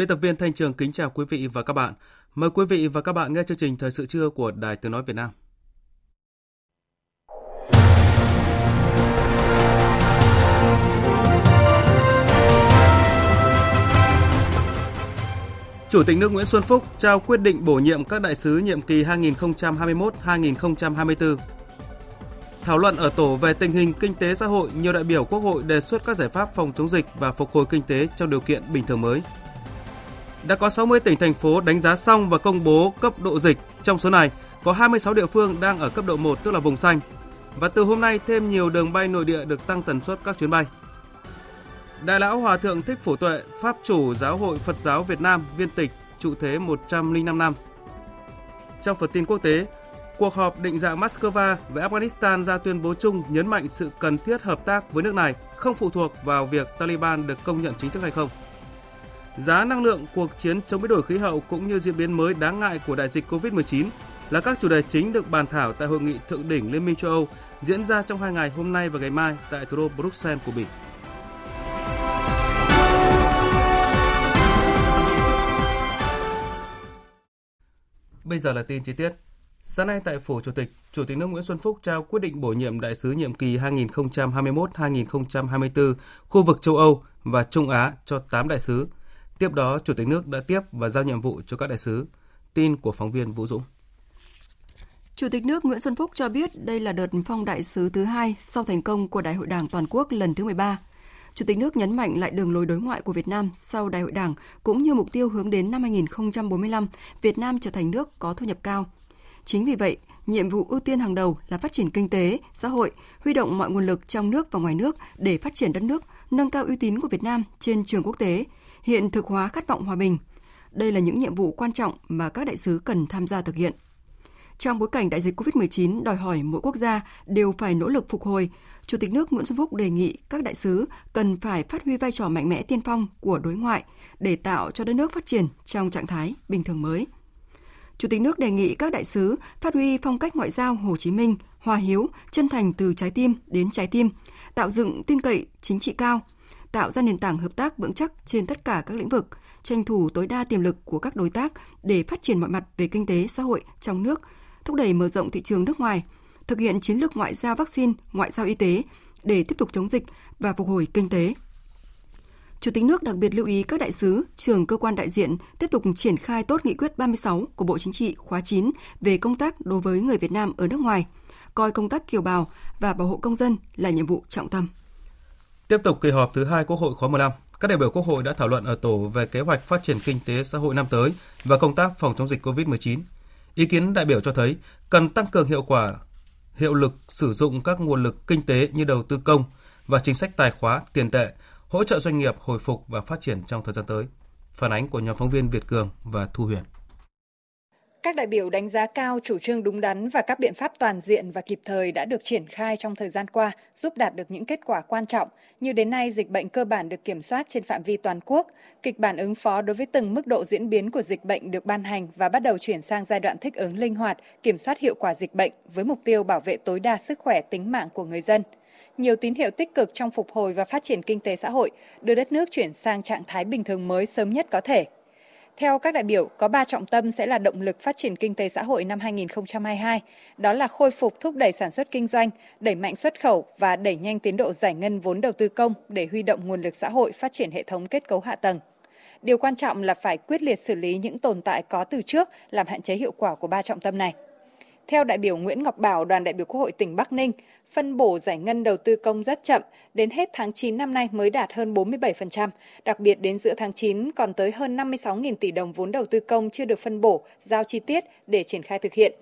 Biên tập viên Thanh Trường kính chào quý vị và các bạn. Mời quý vị và các bạn nghe chương trình Thời sự trưa của Đài Tiếng Nói Việt Nam. Chủ tịch nước Nguyễn Xuân Phúc trao quyết định bổ nhiệm các đại sứ nhiệm kỳ 2021-2024. Thảo luận ở tổ về tình hình kinh tế xã hội, nhiều đại biểu Quốc hội đề xuất các giải pháp phòng chống dịch và phục hồi kinh tế trong điều kiện bình thường mới đã có 60 tỉnh thành phố đánh giá xong và công bố cấp độ dịch. Trong số này, có 26 địa phương đang ở cấp độ 1 tức là vùng xanh. Và từ hôm nay thêm nhiều đường bay nội địa được tăng tần suất các chuyến bay. Đại lão Hòa thượng Thích Phổ Tuệ, Pháp chủ Giáo hội Phật giáo Việt Nam, viên tịch, trụ thế 105 năm. Trong phần tin quốc tế, cuộc họp định dạng Moscow về Afghanistan ra tuyên bố chung nhấn mạnh sự cần thiết hợp tác với nước này không phụ thuộc vào việc Taliban được công nhận chính thức hay không. Giá năng lượng, cuộc chiến chống biến đổi khí hậu cũng như diễn biến mới đáng ngại của đại dịch COVID-19 là các chủ đề chính được bàn thảo tại hội nghị thượng đỉnh Liên minh châu Âu diễn ra trong hai ngày hôm nay và ngày mai tại thủ đô Bruxelles của Bỉ. Bây giờ là tin chi tiết. Sáng nay tại Phủ Chủ tịch, Chủ tịch nước Nguyễn Xuân Phúc trao quyết định bổ nhiệm đại sứ nhiệm kỳ 2021-2024 khu vực châu Âu và Trung Á cho 8 đại sứ – Tiếp đó, Chủ tịch nước đã tiếp và giao nhiệm vụ cho các đại sứ. Tin của phóng viên Vũ Dũng. Chủ tịch nước Nguyễn Xuân Phúc cho biết đây là đợt phong đại sứ thứ hai sau thành công của Đại hội Đảng toàn quốc lần thứ 13. Chủ tịch nước nhấn mạnh lại đường lối đối ngoại của Việt Nam sau Đại hội Đảng cũng như mục tiêu hướng đến năm 2045 Việt Nam trở thành nước có thu nhập cao. Chính vì vậy, nhiệm vụ ưu tiên hàng đầu là phát triển kinh tế, xã hội, huy động mọi nguồn lực trong nước và ngoài nước để phát triển đất nước, nâng cao uy tín của Việt Nam trên trường quốc tế, hiện thực hóa khát vọng hòa bình. Đây là những nhiệm vụ quan trọng mà các đại sứ cần tham gia thực hiện. Trong bối cảnh đại dịch COVID-19 đòi hỏi mỗi quốc gia đều phải nỗ lực phục hồi, Chủ tịch nước Nguyễn Xuân Phúc đề nghị các đại sứ cần phải phát huy vai trò mạnh mẽ tiên phong của đối ngoại để tạo cho đất nước phát triển trong trạng thái bình thường mới. Chủ tịch nước đề nghị các đại sứ phát huy phong cách ngoại giao Hồ Chí Minh, hòa hiếu, chân thành từ trái tim đến trái tim, tạo dựng tin cậy chính trị cao, tạo ra nền tảng hợp tác vững chắc trên tất cả các lĩnh vực, tranh thủ tối đa tiềm lực của các đối tác để phát triển mọi mặt về kinh tế xã hội trong nước, thúc đẩy mở rộng thị trường nước ngoài, thực hiện chiến lược ngoại giao vaccine, ngoại giao y tế để tiếp tục chống dịch và phục hồi kinh tế. Chủ tịch nước đặc biệt lưu ý các đại sứ, trưởng cơ quan đại diện tiếp tục triển khai tốt nghị quyết 36 của Bộ Chính trị khóa 9 về công tác đối với người Việt Nam ở nước ngoài, coi công tác kiều bào và bảo hộ công dân là nhiệm vụ trọng tâm. Tiếp tục kỳ họp thứ hai Quốc hội khóa 15, các đại biểu Quốc hội đã thảo luận ở tổ về kế hoạch phát triển kinh tế xã hội năm tới và công tác phòng chống dịch COVID-19. Ý kiến đại biểu cho thấy cần tăng cường hiệu quả, hiệu lực sử dụng các nguồn lực kinh tế như đầu tư công và chính sách tài khóa, tiền tệ, hỗ trợ doanh nghiệp hồi phục và phát triển trong thời gian tới. Phản ánh của nhóm phóng viên Việt Cường và Thu Huyền. Các đại biểu đánh giá cao chủ trương đúng đắn và các biện pháp toàn diện và kịp thời đã được triển khai trong thời gian qua, giúp đạt được những kết quả quan trọng. Như đến nay dịch bệnh cơ bản được kiểm soát trên phạm vi toàn quốc, kịch bản ứng phó đối với từng mức độ diễn biến của dịch bệnh được ban hành và bắt đầu chuyển sang giai đoạn thích ứng linh hoạt, kiểm soát hiệu quả dịch bệnh với mục tiêu bảo vệ tối đa sức khỏe tính mạng của người dân. Nhiều tín hiệu tích cực trong phục hồi và phát triển kinh tế xã hội, đưa đất nước chuyển sang trạng thái bình thường mới sớm nhất có thể. Theo các đại biểu, có 3 trọng tâm sẽ là động lực phát triển kinh tế xã hội năm 2022, đó là khôi phục thúc đẩy sản xuất kinh doanh, đẩy mạnh xuất khẩu và đẩy nhanh tiến độ giải ngân vốn đầu tư công để huy động nguồn lực xã hội phát triển hệ thống kết cấu hạ tầng. Điều quan trọng là phải quyết liệt xử lý những tồn tại có từ trước làm hạn chế hiệu quả của ba trọng tâm này. Theo đại biểu Nguyễn Ngọc Bảo, đoàn đại biểu Quốc hội tỉnh Bắc Ninh, phân bổ giải ngân đầu tư công rất chậm, đến hết tháng 9 năm nay mới đạt hơn 47%, đặc biệt đến giữa tháng 9 còn tới hơn 56.000 tỷ đồng vốn đầu tư công chưa được phân bổ, giao chi tiết để triển khai thực hiện.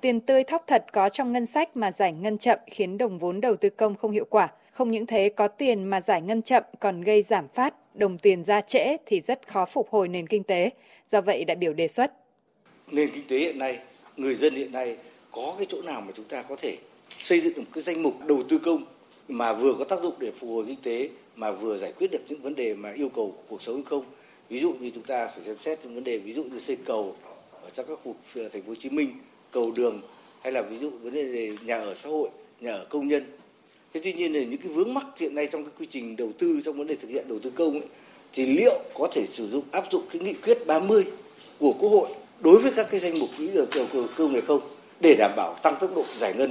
Tiền tươi thóc thật có trong ngân sách mà giải ngân chậm khiến đồng vốn đầu tư công không hiệu quả. Không những thế, có tiền mà giải ngân chậm còn gây giảm phát, đồng tiền ra trễ thì rất khó phục hồi nền kinh tế. Do vậy, đại biểu đề xuất. Nền kinh tế hiện nay, người dân hiện nay có cái chỗ nào mà chúng ta có thể xây dựng một cái danh mục đầu tư công mà vừa có tác dụng để phục hồi kinh tế mà vừa giải quyết được những vấn đề mà yêu cầu của cuộc sống hay không? Ví dụ như chúng ta phải xem xét những vấn đề ví dụ như xây cầu ở trong các khu vực thành phố Hồ Chí Minh cầu đường hay là ví dụ vấn đề về nhà ở xã hội nhà ở công nhân. Thế tuy nhiên là những cái vướng mắc hiện nay trong cái quy trình đầu tư trong vấn đề thực hiện đầu tư công ấy, thì liệu có thể sử dụng áp dụng cái nghị quyết 30 của Quốc hội đối với các cái danh mục quỹ đầu tư công này không để đảm bảo tăng tốc độ giải ngân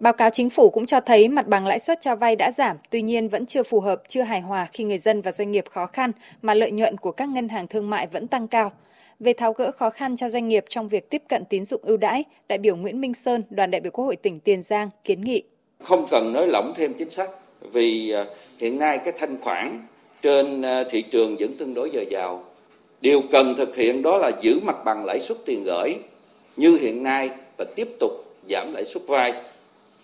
Báo cáo chính phủ cũng cho thấy mặt bằng lãi suất cho vay đã giảm, tuy nhiên vẫn chưa phù hợp, chưa hài hòa khi người dân và doanh nghiệp khó khăn mà lợi nhuận của các ngân hàng thương mại vẫn tăng cao. Về tháo gỡ khó khăn cho doanh nghiệp trong việc tiếp cận tín dụng ưu đãi, đại biểu Nguyễn Minh Sơn, đoàn đại biểu Quốc hội tỉnh Tiền Giang kiến nghị. Không cần nới lỏng thêm chính sách vì à, hiện nay cái thanh khoản trên à, thị trường vẫn tương đối dồi dào. Điều cần thực hiện đó là giữ mặt bằng lãi suất tiền gửi như hiện nay và tiếp tục giảm lãi suất vay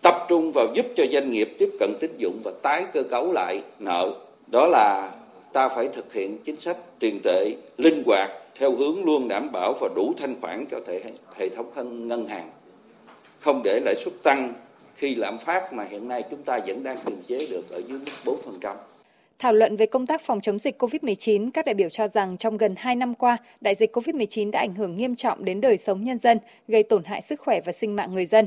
tập trung vào giúp cho doanh nghiệp tiếp cận tín dụng và tái cơ cấu lại nợ. Đó là ta phải thực hiện chính sách tiền tệ linh hoạt theo hướng luôn đảm bảo và đủ thanh khoản cho thể hệ thống ngân hàng. Không để lãi suất tăng khi lạm phát mà hiện nay chúng ta vẫn đang kiềm chế được ở dưới mức 4%. Thảo luận về công tác phòng chống dịch COVID-19, các đại biểu cho rằng trong gần 2 năm qua, đại dịch COVID-19 đã ảnh hưởng nghiêm trọng đến đời sống nhân dân, gây tổn hại sức khỏe và sinh mạng người dân.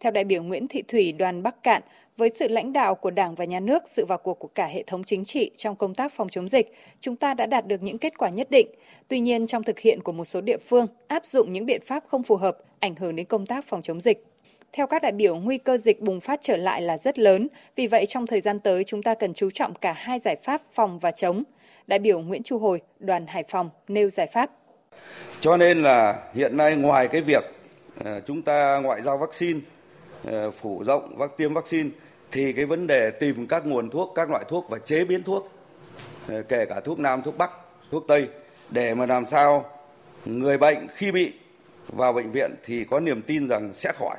Theo đại biểu Nguyễn Thị Thủy đoàn Bắc Cạn, với sự lãnh đạo của Đảng và Nhà nước, sự vào cuộc của cả hệ thống chính trị trong công tác phòng chống dịch, chúng ta đã đạt được những kết quả nhất định. Tuy nhiên, trong thực hiện của một số địa phương, áp dụng những biện pháp không phù hợp, ảnh hưởng đến công tác phòng chống dịch. Theo các đại biểu, nguy cơ dịch bùng phát trở lại là rất lớn, vì vậy trong thời gian tới chúng ta cần chú trọng cả hai giải pháp phòng và chống. Đại biểu Nguyễn Chu Hồi, đoàn Hải Phòng nêu giải pháp. Cho nên là hiện nay ngoài cái việc ờ, chúng ta ngoại giao vaccine ờ, phủ rộng vắc tiêm vaccine thì cái vấn đề tìm các nguồn thuốc, các loại thuốc và chế biến thuốc, ờ, kể cả thuốc nam, thuốc bắc, thuốc tây để mà làm sao người bệnh khi bị vào bệnh viện thì có niềm tin rằng sẽ khỏi.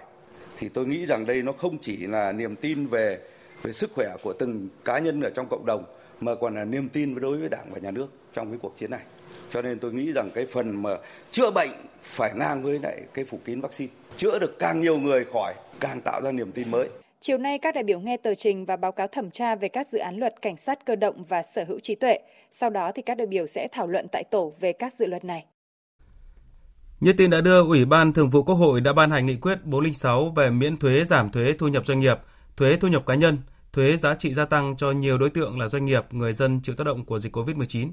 Thì tôi nghĩ rằng đây nó không chỉ là niềm tin về về sức khỏe của từng cá nhân ở trong cộng đồng mà còn là niềm tin đối với Đảng và Nhà nước trong cái cuộc chiến này. Cho nên tôi nghĩ rằng cái phần mà chữa bệnh phải ngang với lại cái phủ kín vaccine. Chữa được càng nhiều người khỏi, càng tạo ra niềm tin mới. Chiều nay các đại biểu nghe tờ trình và báo cáo thẩm tra về các dự án luật cảnh sát cơ động và sở hữu trí tuệ. Sau đó thì các đại biểu sẽ thảo luận tại tổ về các dự luật này. Như tin đã đưa, Ủy ban Thường vụ Quốc hội đã ban hành nghị quyết 406 về miễn thuế giảm thuế thu nhập doanh nghiệp, thuế thu nhập cá nhân, thuế giá trị gia tăng cho nhiều đối tượng là doanh nghiệp, người dân chịu tác động của dịch COVID-19.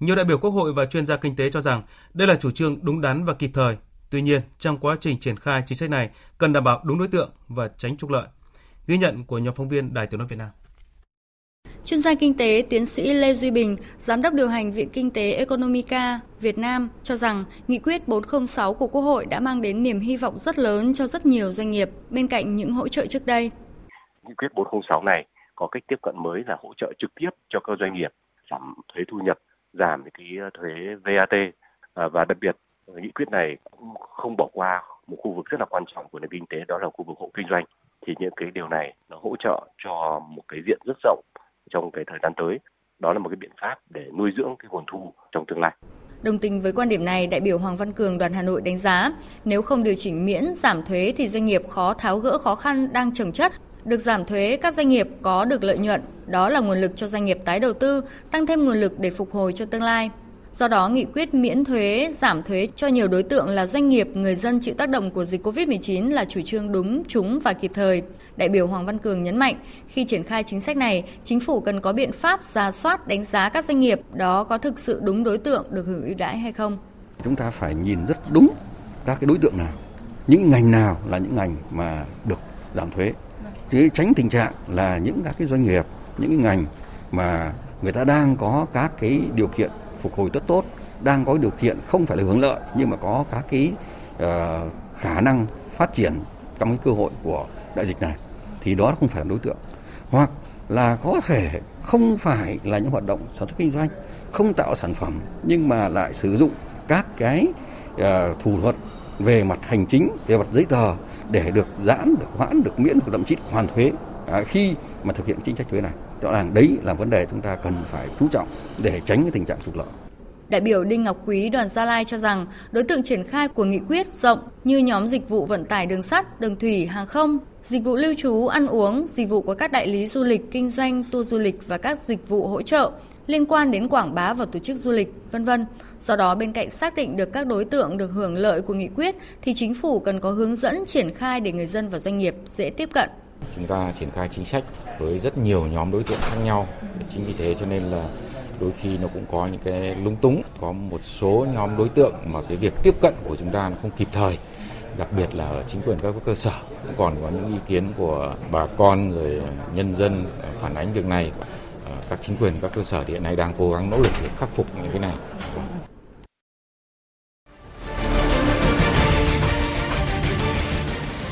Nhiều đại biểu Quốc hội và chuyên gia kinh tế cho rằng đây là chủ trương đúng đắn và kịp thời. Tuy nhiên, trong quá trình triển khai chính sách này cần đảm bảo đúng đối tượng và tránh trục lợi. Ghi nhận của nhóm phóng viên Đài Tiếng nói Việt Nam. Chuyên gia kinh tế tiến sĩ Lê Duy Bình, Giám đốc điều hành Viện Kinh tế Economica Việt Nam cho rằng nghị quyết 406 của Quốc hội đã mang đến niềm hy vọng rất lớn cho rất nhiều doanh nghiệp bên cạnh những hỗ trợ trước đây. Nghị quyết 406 này có cách tiếp cận mới là hỗ trợ trực tiếp cho các doanh nghiệp giảm thuế thu nhập giảm cái thuế VAT à, và đặc biệt nghị quyết này cũng không bỏ qua một khu vực rất là quan trọng của nền kinh tế đó là khu vực hộ kinh doanh thì những cái điều này nó hỗ trợ cho một cái diện rất rộng trong cái thời gian tới đó là một cái biện pháp để nuôi dưỡng cái nguồn thu trong tương lai. Đồng tình với quan điểm này, đại biểu Hoàng Văn Cường đoàn Hà Nội đánh giá, nếu không điều chỉnh miễn giảm thuế thì doanh nghiệp khó tháo gỡ khó khăn đang trồng chất được giảm thuế, các doanh nghiệp có được lợi nhuận, đó là nguồn lực cho doanh nghiệp tái đầu tư, tăng thêm nguồn lực để phục hồi cho tương lai. Do đó, nghị quyết miễn thuế, giảm thuế cho nhiều đối tượng là doanh nghiệp, người dân chịu tác động của dịch COVID-19 là chủ trương đúng, trúng và kịp thời. Đại biểu Hoàng Văn Cường nhấn mạnh, khi triển khai chính sách này, chính phủ cần có biện pháp ra soát đánh giá các doanh nghiệp đó có thực sự đúng đối tượng được hưởng ưu đãi hay không. Chúng ta phải nhìn rất đúng các cái đối tượng nào, những ngành nào là những ngành mà được giảm thuế chứ tránh tình trạng là những các cái doanh nghiệp những cái ngành mà người ta đang có các cái điều kiện phục hồi rất tốt đang có điều kiện không phải là hướng lợi nhưng mà có các cái uh, khả năng phát triển trong cái cơ hội của đại dịch này thì đó không phải là đối tượng. Hoặc là có thể không phải là những hoạt động sản xuất kinh doanh không tạo sản phẩm nhưng mà lại sử dụng các cái uh, thủ thuật về mặt hành chính về mặt giấy tờ để được giãn được hoãn được miễn hoặc thậm chí hoàn thuế. À, khi mà thực hiện chính sách thuế này rõ ràng đấy là vấn đề chúng ta cần phải chú trọng để tránh cái tình trạng trục lợi Đại biểu Đinh Ngọc Quý đoàn Gia Lai cho rằng đối tượng triển khai của nghị quyết rộng như nhóm dịch vụ vận tải đường sắt, đường thủy, hàng không, dịch vụ lưu trú, ăn uống, dịch vụ của các đại lý du lịch, kinh doanh, tour du lịch và các dịch vụ hỗ trợ liên quan đến quảng bá và tổ chức du lịch, vân vân. Do đó bên cạnh xác định được các đối tượng được hưởng lợi của nghị quyết thì chính phủ cần có hướng dẫn triển khai để người dân và doanh nghiệp dễ tiếp cận. Chúng ta triển khai chính sách với rất nhiều nhóm đối tượng khác nhau. Chính vì thế cho nên là đôi khi nó cũng có những cái lung túng, có một số nhóm đối tượng mà cái việc tiếp cận của chúng ta nó không kịp thời đặc biệt là ở chính quyền các cơ sở còn có những ý kiến của bà con rồi nhân dân phản ánh việc này. Các chính quyền các cơ sở thì hiện nay đang cố gắng nỗ lực để khắc phục những cái này.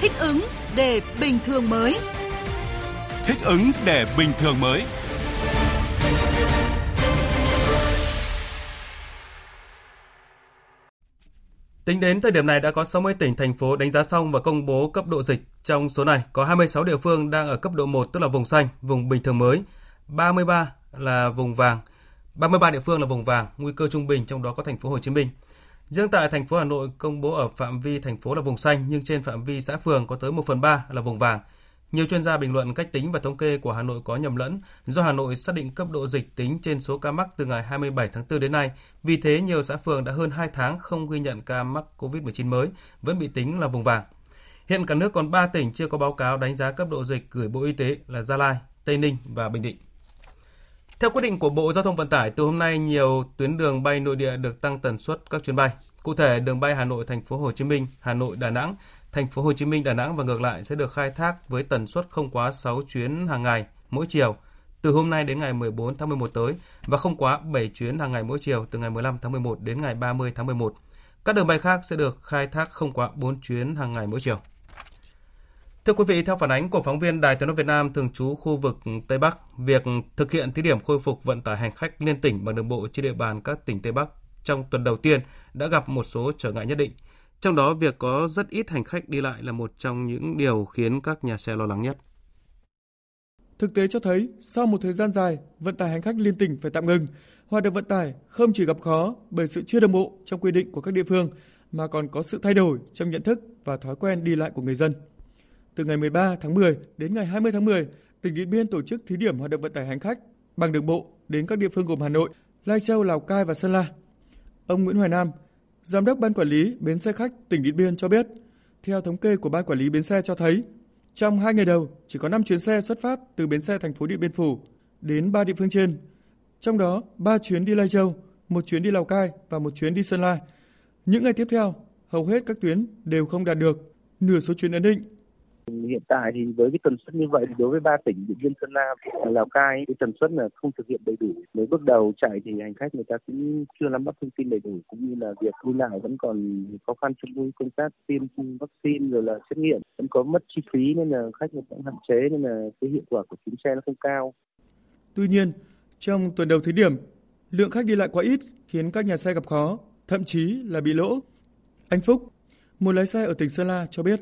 Thích ứng để bình thường mới. Thích ứng để bình thường mới Tính đến thời điểm này đã có 60 tỉnh, thành phố đánh giá xong và công bố cấp độ dịch. Trong số này có 26 địa phương đang ở cấp độ 1 tức là vùng xanh, vùng bình thường mới, 33 là vùng vàng, 33 địa phương là vùng vàng, nguy cơ trung bình trong đó có thành phố Hồ Chí Minh. Riêng tại thành phố Hà Nội công bố ở phạm vi thành phố là vùng xanh nhưng trên phạm vi xã phường có tới 1 phần 3 là vùng vàng. Nhiều chuyên gia bình luận cách tính và thống kê của Hà Nội có nhầm lẫn do Hà Nội xác định cấp độ dịch tính trên số ca mắc từ ngày 27 tháng 4 đến nay. Vì thế, nhiều xã phường đã hơn 2 tháng không ghi nhận ca mắc COVID-19 mới, vẫn bị tính là vùng vàng. Hiện cả nước còn 3 tỉnh chưa có báo cáo đánh giá cấp độ dịch gửi Bộ Y tế là Gia Lai, Tây Ninh và Bình Định. Theo quyết định của Bộ Giao thông Vận tải, từ hôm nay nhiều tuyến đường bay nội địa được tăng tần suất các chuyến bay. Cụ thể, đường bay Hà Nội Thành phố Hồ Chí Minh, Hà Nội Đà Nẵng thành phố Hồ Chí Minh, Đà Nẵng và ngược lại sẽ được khai thác với tần suất không quá 6 chuyến hàng ngày mỗi chiều từ hôm nay đến ngày 14 tháng 11 tới và không quá 7 chuyến hàng ngày mỗi chiều từ ngày 15 tháng 11 đến ngày 30 tháng 11. Các đường bay khác sẽ được khai thác không quá 4 chuyến hàng ngày mỗi chiều. Thưa quý vị, theo phản ánh của phóng viên Đài Tiếng nói Việt Nam thường trú khu vực Tây Bắc, việc thực hiện thí điểm khôi phục vận tải hành khách liên tỉnh bằng đường bộ trên địa bàn các tỉnh Tây Bắc trong tuần đầu tiên đã gặp một số trở ngại nhất định. Trong đó, việc có rất ít hành khách đi lại là một trong những điều khiến các nhà xe lo lắng nhất. Thực tế cho thấy, sau một thời gian dài, vận tải hành khách liên tỉnh phải tạm ngừng. Hoạt động vận tải không chỉ gặp khó bởi sự chưa đồng bộ trong quy định của các địa phương, mà còn có sự thay đổi trong nhận thức và thói quen đi lại của người dân. Từ ngày 13 tháng 10 đến ngày 20 tháng 10, tỉnh Điện Biên tổ chức thí điểm hoạt động vận tải hành khách bằng đường bộ đến các địa phương gồm Hà Nội, Lai Châu, Lào Cai và Sơn La. Ông Nguyễn Hoài Nam, Giám đốc Ban Quản lý Bến xe khách tỉnh Điện Biên cho biết, theo thống kê của Ban Quản lý Bến xe cho thấy, trong hai ngày đầu chỉ có 5 chuyến xe xuất phát từ bến xe thành phố Điện Biên Phủ đến ba địa phương trên. Trong đó, 3 chuyến đi Lai Châu, một chuyến đi Lào Cai và một chuyến đi Sơn La. Những ngày tiếp theo, hầu hết các tuyến đều không đạt được nửa số chuyến ấn định Hiện tại thì với cái tần suất như vậy thì đối với ba tỉnh Điện Biên, Sơn La, Lào Cai cái tần suất là không thực hiện đầy đủ. Mới bước đầu chạy thì hành khách người ta cũng chưa nắm bắt thông tin đầy đủ cũng như là việc đi lại vẫn còn khó khăn trong công tác tiêm vaccine rồi là xét nghiệm vẫn có mất chi phí nên là khách người ta hạn chế nên là cái hiệu quả của chuyến xe nó không cao. Tuy nhiên, trong tuần đầu thí điểm, lượng khách đi lại quá ít khiến các nhà xe gặp khó, thậm chí là bị lỗ. Anh Phúc, một lái xe ở tỉnh Sơn La cho biết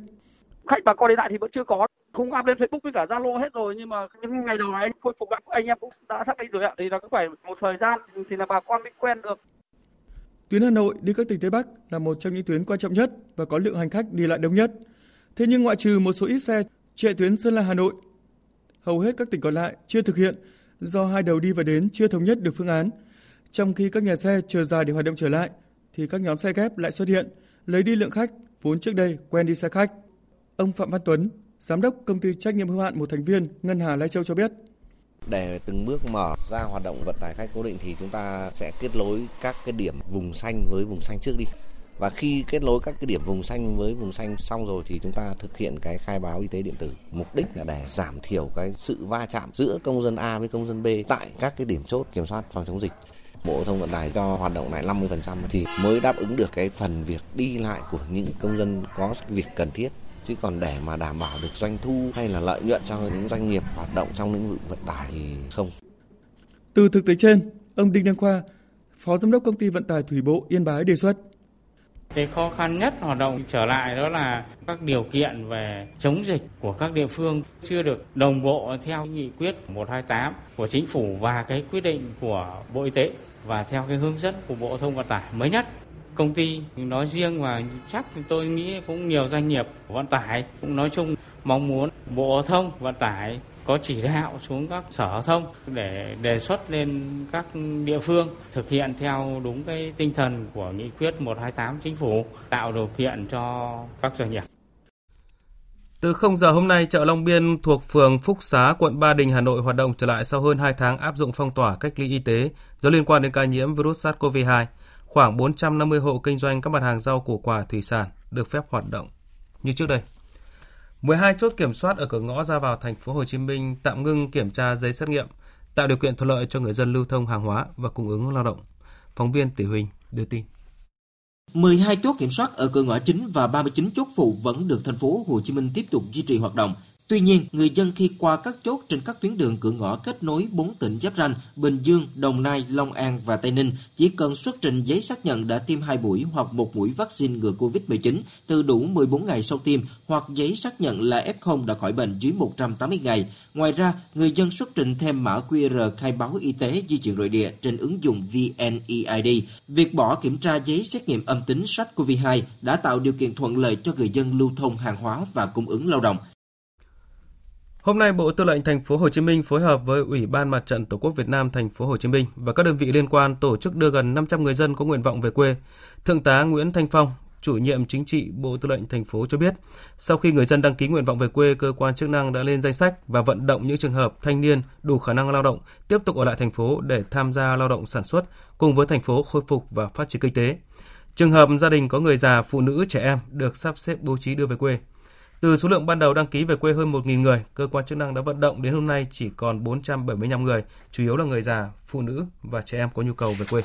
khách bà con đến lại thì vẫn chưa có không up lên Facebook với cả Zalo hết rồi nhưng mà những ngày đầu này anh khôi phục lại anh em cũng đã xác định rồi ạ thì là cũng phải một thời gian thì là bà con mới quen được Tuyến Hà Nội đi các tỉnh Tây Bắc là một trong những tuyến quan trọng nhất và có lượng hành khách đi lại đông nhất. Thế nhưng ngoại trừ một số ít xe chạy tuyến Sơn La Hà Nội, hầu hết các tỉnh còn lại chưa thực hiện do hai đầu đi và đến chưa thống nhất được phương án. Trong khi các nhà xe chờ dài để hoạt động trở lại, thì các nhóm xe ghép lại xuất hiện, lấy đi lượng khách vốn trước đây quen đi xe khách. Ông Phạm Văn Tuấn, giám đốc công ty trách nhiệm hữu hạn một thành viên Ngân Hà Lai Châu cho biết. Để từng bước mở ra hoạt động vận tải khách cố định thì chúng ta sẽ kết nối các cái điểm vùng xanh với vùng xanh trước đi. Và khi kết nối các cái điểm vùng xanh với vùng xanh xong rồi thì chúng ta thực hiện cái khai báo y tế điện tử. Mục đích là để giảm thiểu cái sự va chạm giữa công dân A với công dân B tại các cái điểm chốt kiểm soát phòng chống dịch. Bộ thông vận tải cho hoạt động này 50% thì mới đáp ứng được cái phần việc đi lại của những công dân có việc cần thiết chứ còn để mà đảm bảo được doanh thu hay là lợi nhuận cho những doanh nghiệp hoạt động trong lĩnh vực vận tải thì không. Từ thực tế trên, ông Đinh Đăng Khoa, Phó Giám đốc Công ty Vận tải Thủy Bộ Yên Bái đề xuất cái khó khăn nhất hoạt động trở lại đó là các điều kiện về chống dịch của các địa phương chưa được đồng bộ theo nghị quyết 128 của chính phủ và cái quyết định của Bộ Y tế và theo cái hướng dẫn của Bộ Thông Vận tải mới nhất. Công ty nói riêng và chắc tôi nghĩ cũng nhiều doanh nghiệp vận tải cũng nói chung mong muốn Bộ Thông Vận tải có chỉ đạo xuống các sở thông để đề xuất lên các địa phương thực hiện theo đúng cái tinh thần của nghị quyết 128 chính phủ tạo điều kiện cho các doanh nghiệp. Từ 0 giờ hôm nay, chợ Long Biên thuộc phường Phúc Xá, quận Ba Đình, Hà Nội hoạt động trở lại sau hơn 2 tháng áp dụng phong tỏa cách ly y tế do liên quan đến ca nhiễm virus SARS-CoV-2. Khoảng 450 hộ kinh doanh các mặt hàng rau củ quả thủy sản được phép hoạt động như trước đây. 12 chốt kiểm soát ở cửa ngõ ra vào thành phố Hồ Chí Minh tạm ngưng kiểm tra giấy xét nghiệm, tạo điều kiện thuận lợi cho người dân lưu thông hàng hóa và cung ứng lao động. Phóng viên Tỷ Huỳnh đưa tin. 12 chốt kiểm soát ở cửa ngõ chính và 39 chốt phụ vẫn được thành phố Hồ Chí Minh tiếp tục duy trì hoạt động. Tuy nhiên, người dân khi qua các chốt trên các tuyến đường cửa ngõ kết nối 4 tỉnh giáp ranh Bình Dương, Đồng Nai, Long An và Tây Ninh chỉ cần xuất trình giấy xác nhận đã tiêm 2 mũi hoặc một mũi vaccine ngừa COVID-19 từ đủ 14 ngày sau tiêm hoặc giấy xác nhận là F0 đã khỏi bệnh dưới 180 ngày. Ngoài ra, người dân xuất trình thêm mã QR khai báo y tế di chuyển nội địa trên ứng dụng VNEID. Việc bỏ kiểm tra giấy xét nghiệm âm tính SARS-CoV-2 đã tạo điều kiện thuận lợi cho người dân lưu thông hàng hóa và cung ứng lao động. Hôm nay, Bộ Tư lệnh Thành phố Hồ Chí Minh phối hợp với Ủy ban Mặt trận Tổ quốc Việt Nam Thành phố Hồ Chí Minh và các đơn vị liên quan tổ chức đưa gần 500 người dân có nguyện vọng về quê. Thượng tá Nguyễn Thanh Phong, chủ nhiệm chính trị Bộ Tư lệnh thành phố cho biết, sau khi người dân đăng ký nguyện vọng về quê, cơ quan chức năng đã lên danh sách và vận động những trường hợp thanh niên đủ khả năng lao động tiếp tục ở lại thành phố để tham gia lao động sản xuất cùng với thành phố khôi phục và phát triển kinh tế. Trường hợp gia đình có người già, phụ nữ, trẻ em được sắp xếp bố trí đưa về quê. Từ số lượng ban đầu đăng ký về quê hơn 1.000 người, cơ quan chức năng đã vận động đến hôm nay chỉ còn 475 người, chủ yếu là người già, phụ nữ và trẻ em có nhu cầu về quê.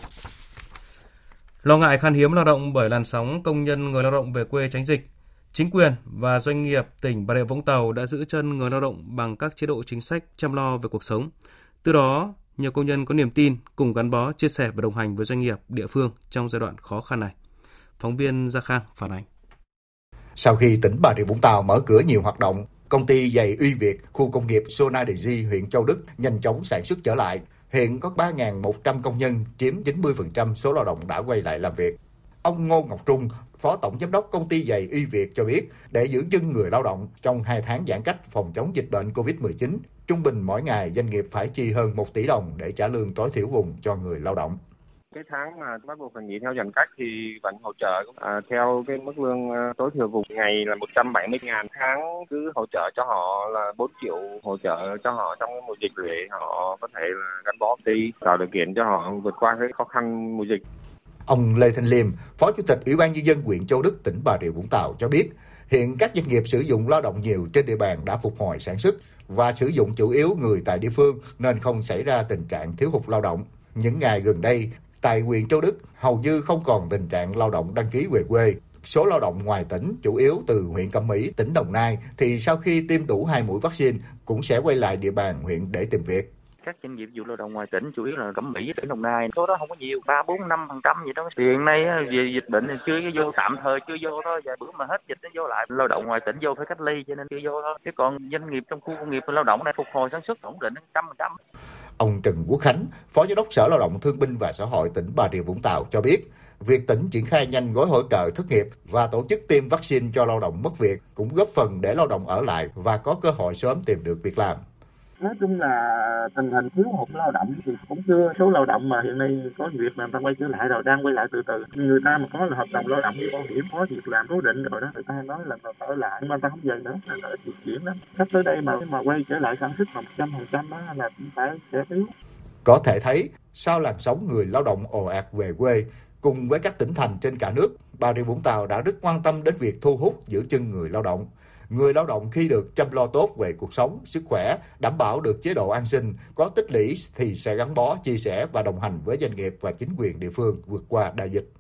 Lo ngại khan hiếm lao động bởi làn sóng công nhân người lao động về quê tránh dịch, chính quyền và doanh nghiệp tỉnh Bà Rịa Vũng Tàu đã giữ chân người lao động bằng các chế độ chính sách chăm lo về cuộc sống. Từ đó, nhiều công nhân có niềm tin cùng gắn bó, chia sẻ và đồng hành với doanh nghiệp địa phương trong giai đoạn khó khăn này. Phóng viên Gia Khang phản ánh. Sau khi tỉnh Bà Rịa Vũng Tàu mở cửa nhiều hoạt động, công ty giày Uy Việt, khu công nghiệp Sona Di, huyện Châu Đức nhanh chóng sản xuất trở lại. Hiện có 3.100 công nhân, chiếm 90% số lao động đã quay lại làm việc. Ông Ngô Ngọc Trung, Phó Tổng Giám đốc công ty giày Uy Việt cho biết, để giữ chân người lao động trong 2 tháng giãn cách phòng chống dịch bệnh COVID-19, trung bình mỗi ngày doanh nghiệp phải chi hơn 1 tỷ đồng để trả lương tối thiểu vùng cho người lao động cái tháng mà bắt buộc phải nghỉ theo giãn cách thì vẫn hỗ trợ à, theo cái mức lương ờ, tối thiểu vùng ngày là 170 ngàn tháng cứ hỗ trợ cho họ là 4 triệu hỗ trợ cho họ trong mùa dịch để họ có thể là gắn bó đi tạo điều kiện cho họ vượt qua cái khó khăn mùa dịch. Ông Lê Thanh Liêm, Phó Chủ tịch Ủy ban nhân dân huyện Châu Đức, tỉnh Bà Rịa Vũng Tàu cho biết, hiện các doanh nghiệp sử dụng lao động nhiều trên địa bàn đã phục hồi sản xuất và sử dụng chủ yếu người tại địa phương nên không xảy ra tình trạng thiếu hụt lao động. Những ngày gần đây, Tại huyện Châu Đức, hầu như không còn tình trạng lao động đăng ký về quê. Số lao động ngoài tỉnh, chủ yếu từ huyện Cẩm Mỹ, tỉnh Đồng Nai, thì sau khi tiêm đủ hai mũi vaccine cũng sẽ quay lại địa bàn huyện để tìm việc các doanh nghiệp vụ lao động ngoài tỉnh chủ yếu là cẩm mỹ tỉnh đồng nai. Số đó không có nhiều ba bốn năm phần trăm gì đó. Thì hiện nay về dịch bệnh thì chưa vô tạm thời chưa vô thôi. Và bữa mà hết dịch nó vô lại lao động ngoài tỉnh vô phải cách ly cho nên chưa vô thôi. Chứ còn doanh nghiệp trong khu công nghiệp lao động này phục hồi sản xuất ổn định trăm phần trăm. Ông Trần Quốc Khánh, Phó Giám đốc Sở Lao động Thương binh và Xã hội tỉnh Bà Rịa Vũng Tàu cho biết, việc tỉnh triển khai nhanh gói hỗ trợ thất nghiệp và tổ chức tiêm vaccine cho lao động mất việc cũng góp phần để lao động ở lại và có cơ hội sớm tìm được việc làm nói chung là tình hình thiếu hụt lao động thì cũng chưa, số lao động mà hiện nay có việc mà người ta quay trở lại rồi, đang quay lại từ từ. Người ta mà có là hợp đồng lao động với bảo hiểm, có việc làm, cố định rồi đó, người ta nói là ở lại, nhưng mà ta không về nữa là ít việc chuyển lắm. Sắp tới đây mà mà quay trở lại sản xuất một trăm phần trăm đó là cũng phải sẽ thiếu. Có thể thấy, sau làn sóng người lao động ồ ạt về quê, cùng với các tỉnh thành trên cả nước, Bà Rịa Vũng Tàu đã rất quan tâm đến việc thu hút giữ chân người lao động người lao động khi được chăm lo tốt về cuộc sống, sức khỏe, đảm bảo được chế độ an sinh, có tích lũy thì sẽ gắn bó, chia sẻ và đồng hành với doanh nghiệp và chính quyền địa phương vượt qua đại dịch.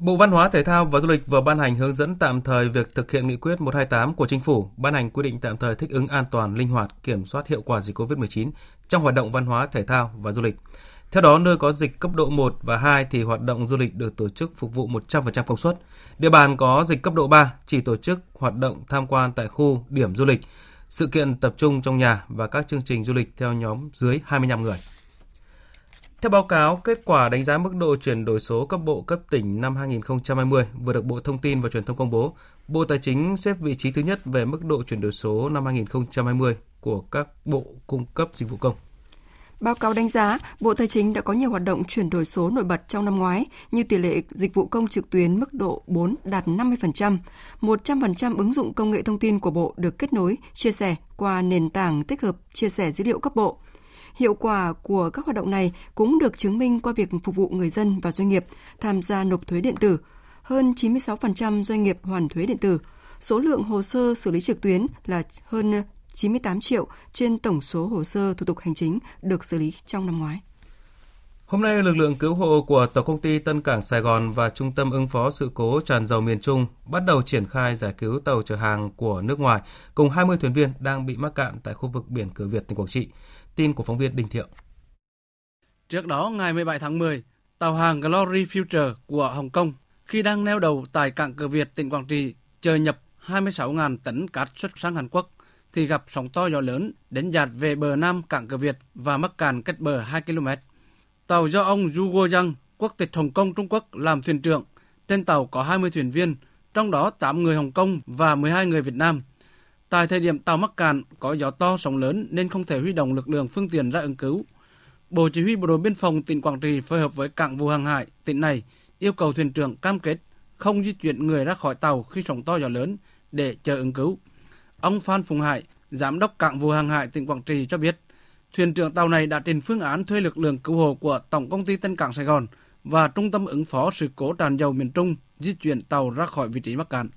Bộ Văn hóa Thể thao và Du lịch vừa ban hành hướng dẫn tạm thời việc thực hiện nghị quyết 128 của Chính phủ, ban hành quy định tạm thời thích ứng an toàn, linh hoạt, kiểm soát hiệu quả dịch COVID-19 trong hoạt động văn hóa thể thao và du lịch. Theo đó, nơi có dịch cấp độ 1 và 2 thì hoạt động du lịch được tổ chức phục vụ 100% công suất. Địa bàn có dịch cấp độ 3 chỉ tổ chức hoạt động tham quan tại khu, điểm du lịch, sự kiện tập trung trong nhà và các chương trình du lịch theo nhóm dưới 25 người. Theo báo cáo, kết quả đánh giá mức độ chuyển đổi số cấp bộ cấp tỉnh năm 2020 vừa được Bộ Thông tin và Truyền thông công bố, Bộ Tài chính xếp vị trí thứ nhất về mức độ chuyển đổi số năm 2020 của các bộ cung cấp dịch vụ công. Báo cáo đánh giá, Bộ Tài chính đã có nhiều hoạt động chuyển đổi số nổi bật trong năm ngoái, như tỷ lệ dịch vụ công trực tuyến mức độ 4 đạt 50%, 100% ứng dụng công nghệ thông tin của Bộ được kết nối, chia sẻ qua nền tảng tích hợp chia sẻ dữ liệu cấp bộ. Hiệu quả của các hoạt động này cũng được chứng minh qua việc phục vụ người dân và doanh nghiệp tham gia nộp thuế điện tử. Hơn 96% doanh nghiệp hoàn thuế điện tử. Số lượng hồ sơ xử lý trực tuyến là hơn 98 triệu trên tổng số hồ sơ thủ tục hành chính được xử lý trong năm ngoái. Hôm nay, lực lượng cứu hộ của Tổng công ty Tân Cảng Sài Gòn và Trung tâm ứng phó sự cố tràn dầu miền Trung bắt đầu triển khai giải cứu tàu chở hàng của nước ngoài cùng 20 thuyền viên đang bị mắc cạn tại khu vực biển cửa Việt, tỉnh Quảng Trị. Tin của phóng viên Đình Thiệu. Trước đó, ngày 17 tháng 10, tàu hàng Glory Future của Hồng Kông khi đang neo đầu tại cảng cửa Việt, tỉnh Quảng Trị chờ nhập 26.000 tấn cát xuất sang Hàn Quốc thì gặp sóng to gió lớn đến dạt về bờ nam cảng cửa Việt và mắc cạn cách bờ 2 km. Tàu do ông Yu Guoyang, quốc tịch Hồng Kông Trung Quốc làm thuyền trưởng. Trên tàu có 20 thuyền viên, trong đó 8 người Hồng Kông và 12 người Việt Nam. Tại thời điểm tàu mắc cạn có gió to sóng lớn nên không thể huy động lực lượng phương tiện ra ứng cứu. Bộ Chỉ huy Bộ đội Biên phòng tỉnh Quảng Trị phối hợp với cảng vụ hàng hải tỉnh này yêu cầu thuyền trưởng cam kết không di chuyển người ra khỏi tàu khi sóng to gió lớn để chờ ứng cứu. Ông Phan Phùng Hải, Giám đốc cảng vụ hàng hải tỉnh Quảng Trị cho biết, thuyền trưởng tàu này đã trình phương án thuê lực lượng cứu hộ của Tổng công ty Tân Cảng Sài Gòn và Trung tâm ứng phó sự cố tràn dầu miền Trung di chuyển tàu ra khỏi vị trí mắc cạn.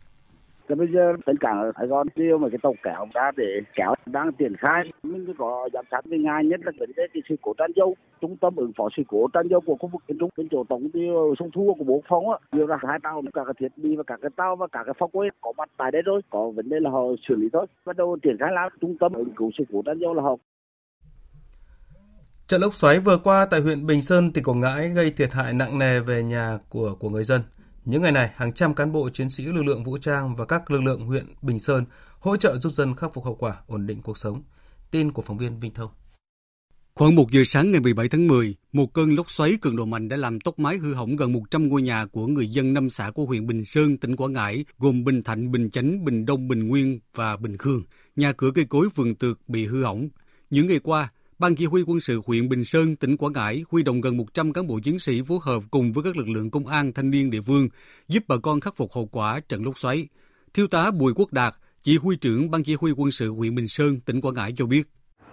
Thì bây giờ tất cả ở Sài Gòn kêu mà cái tàu kéo ra để kéo đang triển khai. Mình cứ có giám sát với ngài nhất là vấn đề cái sự cố tràn dâu Trung tâm ứng phó sự cố tràn dâu của khu vực kiến Trung, bên chỗ tổng công ty sông Thu của bộ phòng á, nhiều là hai tàu cả cái thiết bị và cả cái tàu và cả cái phao quay có mặt tại đây rồi. Có vấn đề là họ xử lý thôi. Bắt đầu triển khai làm trung tâm ứng cứu sự cố tràn dâu là họ Trận lốc xoáy vừa qua tại huyện Bình Sơn, tỉnh Quảng Ngãi gây thiệt hại nặng nề về nhà của của người dân. Những ngày này, hàng trăm cán bộ chiến sĩ lực lượng vũ trang và các lực lượng huyện Bình Sơn hỗ trợ giúp dân khắc phục hậu quả, ổn định cuộc sống. Tin của phóng viên Vinh Thông. Khoảng 1 giờ sáng ngày 17 tháng 10, một cơn lốc xoáy cường độ mạnh đã làm tốc mái hư hỏng gần 100 ngôi nhà của người dân năm xã của huyện Bình Sơn, tỉnh Quảng Ngãi, gồm Bình Thạnh, Bình Chánh, Bình Đông, Bình Nguyên và Bình Khương. Nhà cửa cây cối vườn tược bị hư hỏng. Những ngày qua, Ban Chỉ huy quân sự huyện Bình Sơn, tỉnh Quảng Ngãi huy động gần 100 cán bộ chiến sĩ phối hợp cùng với các lực lượng công an, thanh niên địa phương giúp bà con khắc phục hậu quả trận lốc xoáy. Thiếu tá Bùi Quốc Đạt, chỉ huy trưởng Ban Chỉ huy quân sự huyện Bình Sơn, tỉnh Quảng Ngãi cho biết.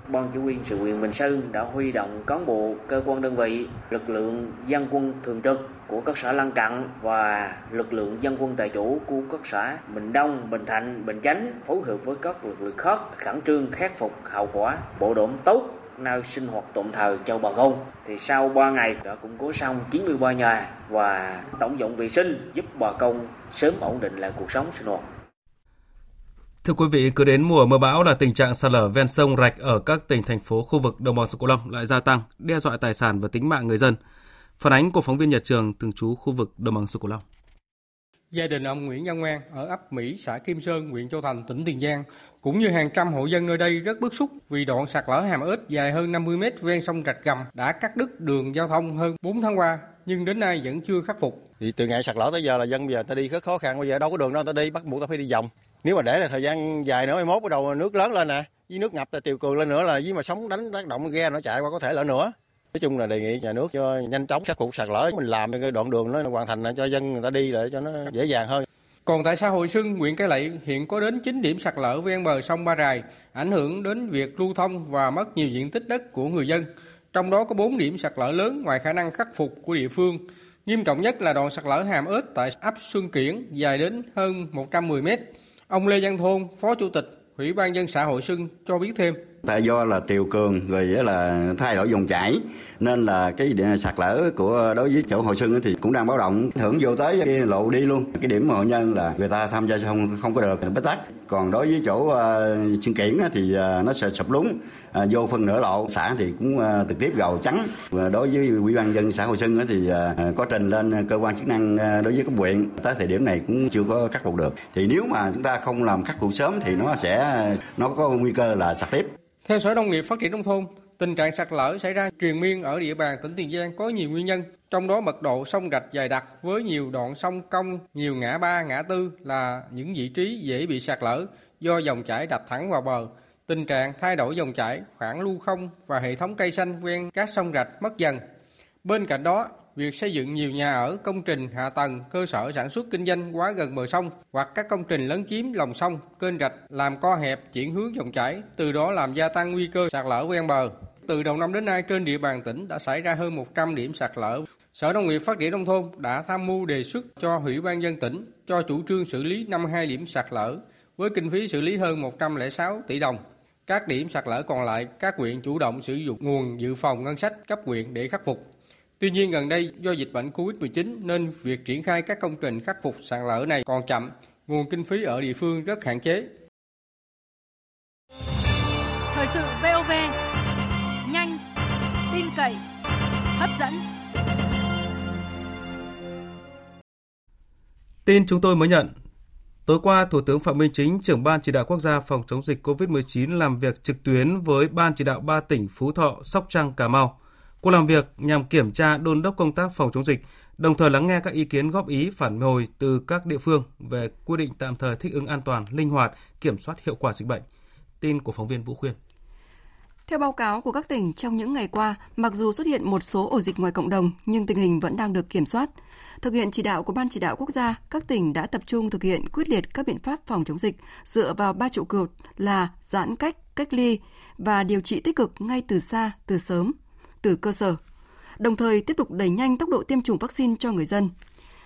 Ban chỉ huy Quân sự huyện Bình Sơn đã huy động cán bộ, cơ quan đơn vị, lực lượng dân quân thường trực của các xã lân cận và lực lượng dân quân tại chỗ của các xã Bình Đông, Bình Thạnh, Bình Chánh phối hợp với các lực lượng khác khẩn trương khắc phục hậu quả, bộ đổm tốt nơi sinh hoạt tạm thời cho bà con. Thì sau 3 ngày đã củng cố xong 93 nhà và tổng dọn vệ sinh giúp bà con sớm ổn định lại cuộc sống sinh hoạt. Thưa quý vị, cứ đến mùa mưa bão là tình trạng sạt lở ven sông rạch ở các tỉnh thành phố khu vực đồng bằng sông Cửu Long lại gia tăng, đe dọa tài sản và tính mạng người dân. Phản ánh của phóng viên Nhật Trường thường trú khu vực đồng bằng sông Cửu Long. Gia đình ông Nguyễn Văn Ngoan ở ấp Mỹ, xã Kim Sơn, huyện Châu Thành, tỉnh Tiền Giang cũng như hàng trăm hộ dân nơi đây rất bức xúc vì đoạn sạt lở hàm ếch dài hơn 50 mét ven sông Rạch Gầm đã cắt đứt đường giao thông hơn 4 tháng qua nhưng đến nay vẫn chưa khắc phục. Thì từ ngày sạt lở tới giờ là dân bây giờ ta đi rất khó khăn, bây giờ đâu có đường đâu ta đi, bắt buộc ta phải đi vòng. Nếu mà để là thời gian dài nữa, mai mốt bắt đầu nước lớn lên nè, với nước ngập là triều cường lên nữa là với mà sóng đánh tác động ghe nó chạy qua có thể lỡ nữa. Nói chung là đề nghị nhà nước cho nhanh chóng khắc phục sạt lở, mình làm cái đoạn đường nó hoàn thành cho dân người ta đi lại cho nó dễ dàng hơn. Còn tại xã Hội Xuân, huyện Cái Lậy hiện có đến 9 điểm sạt lở ven bờ sông Ba Rài, ảnh hưởng đến việc lưu thông và mất nhiều diện tích đất của người dân. Trong đó có 4 điểm sạt lở lớn ngoài khả năng khắc phục của địa phương. Nghiêm trọng nhất là đoạn sạt lở hàm ếch tại ấp Xuân Kiển dài đến hơn 110 mét. Ông Lê Văn Thôn, Phó Chủ tịch Ủy ban dân xã Hội Xuân cho biết thêm tại do là triều cường rồi là thay đổi dòng chảy nên là cái sạt lở của đối với chỗ Hội Xuân thì cũng đang báo động hưởng vô tới cái lộ đi luôn. Cái điểm hội nhân là người ta tham gia không không có được bế tắc. Còn đối với chỗ uh, Kiển thì uh, nó sẽ sụp lún uh, vô phân nửa lộ xã thì cũng uh, trực tiếp gầu trắng. Và đối với ủy ban dân xã Hội Xuân thì uh, có trình lên cơ quan chức năng uh, đối với cấp huyện. Tới thời điểm này cũng chưa có khắc phục được. Thì nếu mà chúng ta không làm khắc phục sớm thì nó sẽ nó có nguy cơ là sạt tiếp theo Sở Nông nghiệp Phát triển Nông thôn, tình trạng sạt lở xảy ra truyền miên ở địa bàn tỉnh Tiền Giang có nhiều nguyên nhân, trong đó mật độ sông rạch dài đặc với nhiều đoạn sông cong, nhiều ngã ba, ngã tư là những vị trí dễ bị sạt lở do dòng chảy đập thẳng vào bờ. Tình trạng thay đổi dòng chảy, khoảng lưu không và hệ thống cây xanh ven các sông rạch mất dần. Bên cạnh đó, việc xây dựng nhiều nhà ở, công trình hạ tầng, cơ sở sản xuất kinh doanh quá gần bờ sông hoặc các công trình lấn chiếm lòng sông, kênh rạch làm co hẹp chuyển hướng dòng chảy, từ đó làm gia tăng nguy cơ sạt lở ven bờ. Từ đầu năm đến nay trên địa bàn tỉnh đã xảy ra hơn 100 điểm sạt lở. Sở Nông nghiệp Phát triển nông thôn đã tham mưu đề xuất cho Ủy ban dân tỉnh cho chủ trương xử lý 52 điểm sạt lở với kinh phí xử lý hơn 106 tỷ đồng. Các điểm sạt lở còn lại, các huyện chủ động sử dụng nguồn dự phòng ngân sách cấp huyện để khắc phục. Tuy nhiên gần đây do dịch bệnh Covid-19 nên việc triển khai các công trình khắc phục sạt lở này còn chậm, nguồn kinh phí ở địa phương rất hạn chế. Thời sự VOV, nhanh, tin cậy, hấp dẫn. Tin chúng tôi mới nhận, Tối qua, Thủ tướng Phạm Minh Chính, trưởng Ban chỉ đạo quốc gia phòng chống dịch COVID-19 làm việc trực tuyến với Ban chỉ đạo 3 tỉnh Phú Thọ, Sóc Trăng, Cà Mau. Cuộc làm việc nhằm kiểm tra đôn đốc công tác phòng chống dịch, đồng thời lắng nghe các ý kiến góp ý phản hồi từ các địa phương về quy định tạm thời thích ứng an toàn, linh hoạt, kiểm soát hiệu quả dịch bệnh. Tin của phóng viên Vũ Khuyên. Theo báo cáo của các tỉnh trong những ngày qua, mặc dù xuất hiện một số ổ dịch ngoài cộng đồng nhưng tình hình vẫn đang được kiểm soát. Thực hiện chỉ đạo của Ban chỉ đạo quốc gia, các tỉnh đã tập trung thực hiện quyết liệt các biện pháp phòng chống dịch dựa vào ba trụ cột là giãn cách, cách ly và điều trị tích cực ngay từ xa, từ sớm, từ cơ sở. Đồng thời tiếp tục đẩy nhanh tốc độ tiêm chủng vaccine cho người dân.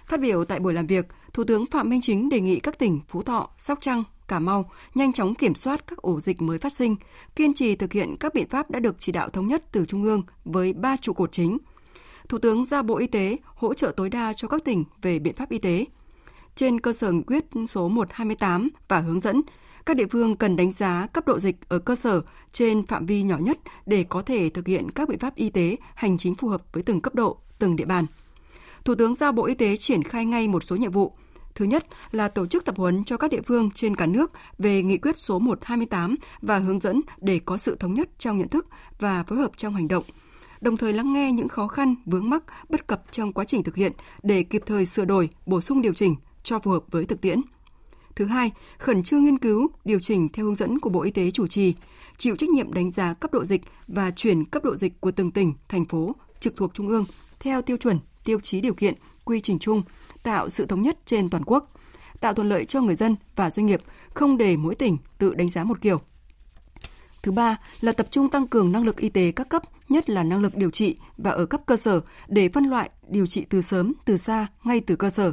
Phát biểu tại buổi làm việc, Thủ tướng Phạm Minh Chính đề nghị các tỉnh Phú Thọ, Sóc Trăng, Cà Mau nhanh chóng kiểm soát các ổ dịch mới phát sinh, kiên trì thực hiện các biện pháp đã được chỉ đạo thống nhất từ Trung ương với ba trụ cột chính. Thủ tướng giao Bộ Y tế hỗ trợ tối đa cho các tỉnh về biện pháp y tế. Trên cơ sở nghị quyết số 128 và hướng dẫn, các địa phương cần đánh giá cấp độ dịch ở cơ sở trên phạm vi nhỏ nhất để có thể thực hiện các biện pháp y tế, hành chính phù hợp với từng cấp độ, từng địa bàn. Thủ tướng giao Bộ Y tế triển khai ngay một số nhiệm vụ. Thứ nhất là tổ chức tập huấn cho các địa phương trên cả nước về nghị quyết số 128 và hướng dẫn để có sự thống nhất trong nhận thức và phối hợp trong hành động. Đồng thời lắng nghe những khó khăn, vướng mắc, bất cập trong quá trình thực hiện để kịp thời sửa đổi, bổ sung điều chỉnh cho phù hợp với thực tiễn. Thứ hai, khẩn trương nghiên cứu, điều chỉnh theo hướng dẫn của Bộ Y tế chủ trì, chịu trách nhiệm đánh giá cấp độ dịch và chuyển cấp độ dịch của từng tỉnh, thành phố trực thuộc trung ương theo tiêu chuẩn, tiêu chí điều kiện, quy trình chung, tạo sự thống nhất trên toàn quốc, tạo thuận lợi cho người dân và doanh nghiệp, không để mỗi tỉnh tự đánh giá một kiểu. Thứ ba là tập trung tăng cường năng lực y tế các cấp, nhất là năng lực điều trị và ở cấp cơ sở để phân loại điều trị từ sớm, từ xa, ngay từ cơ sở.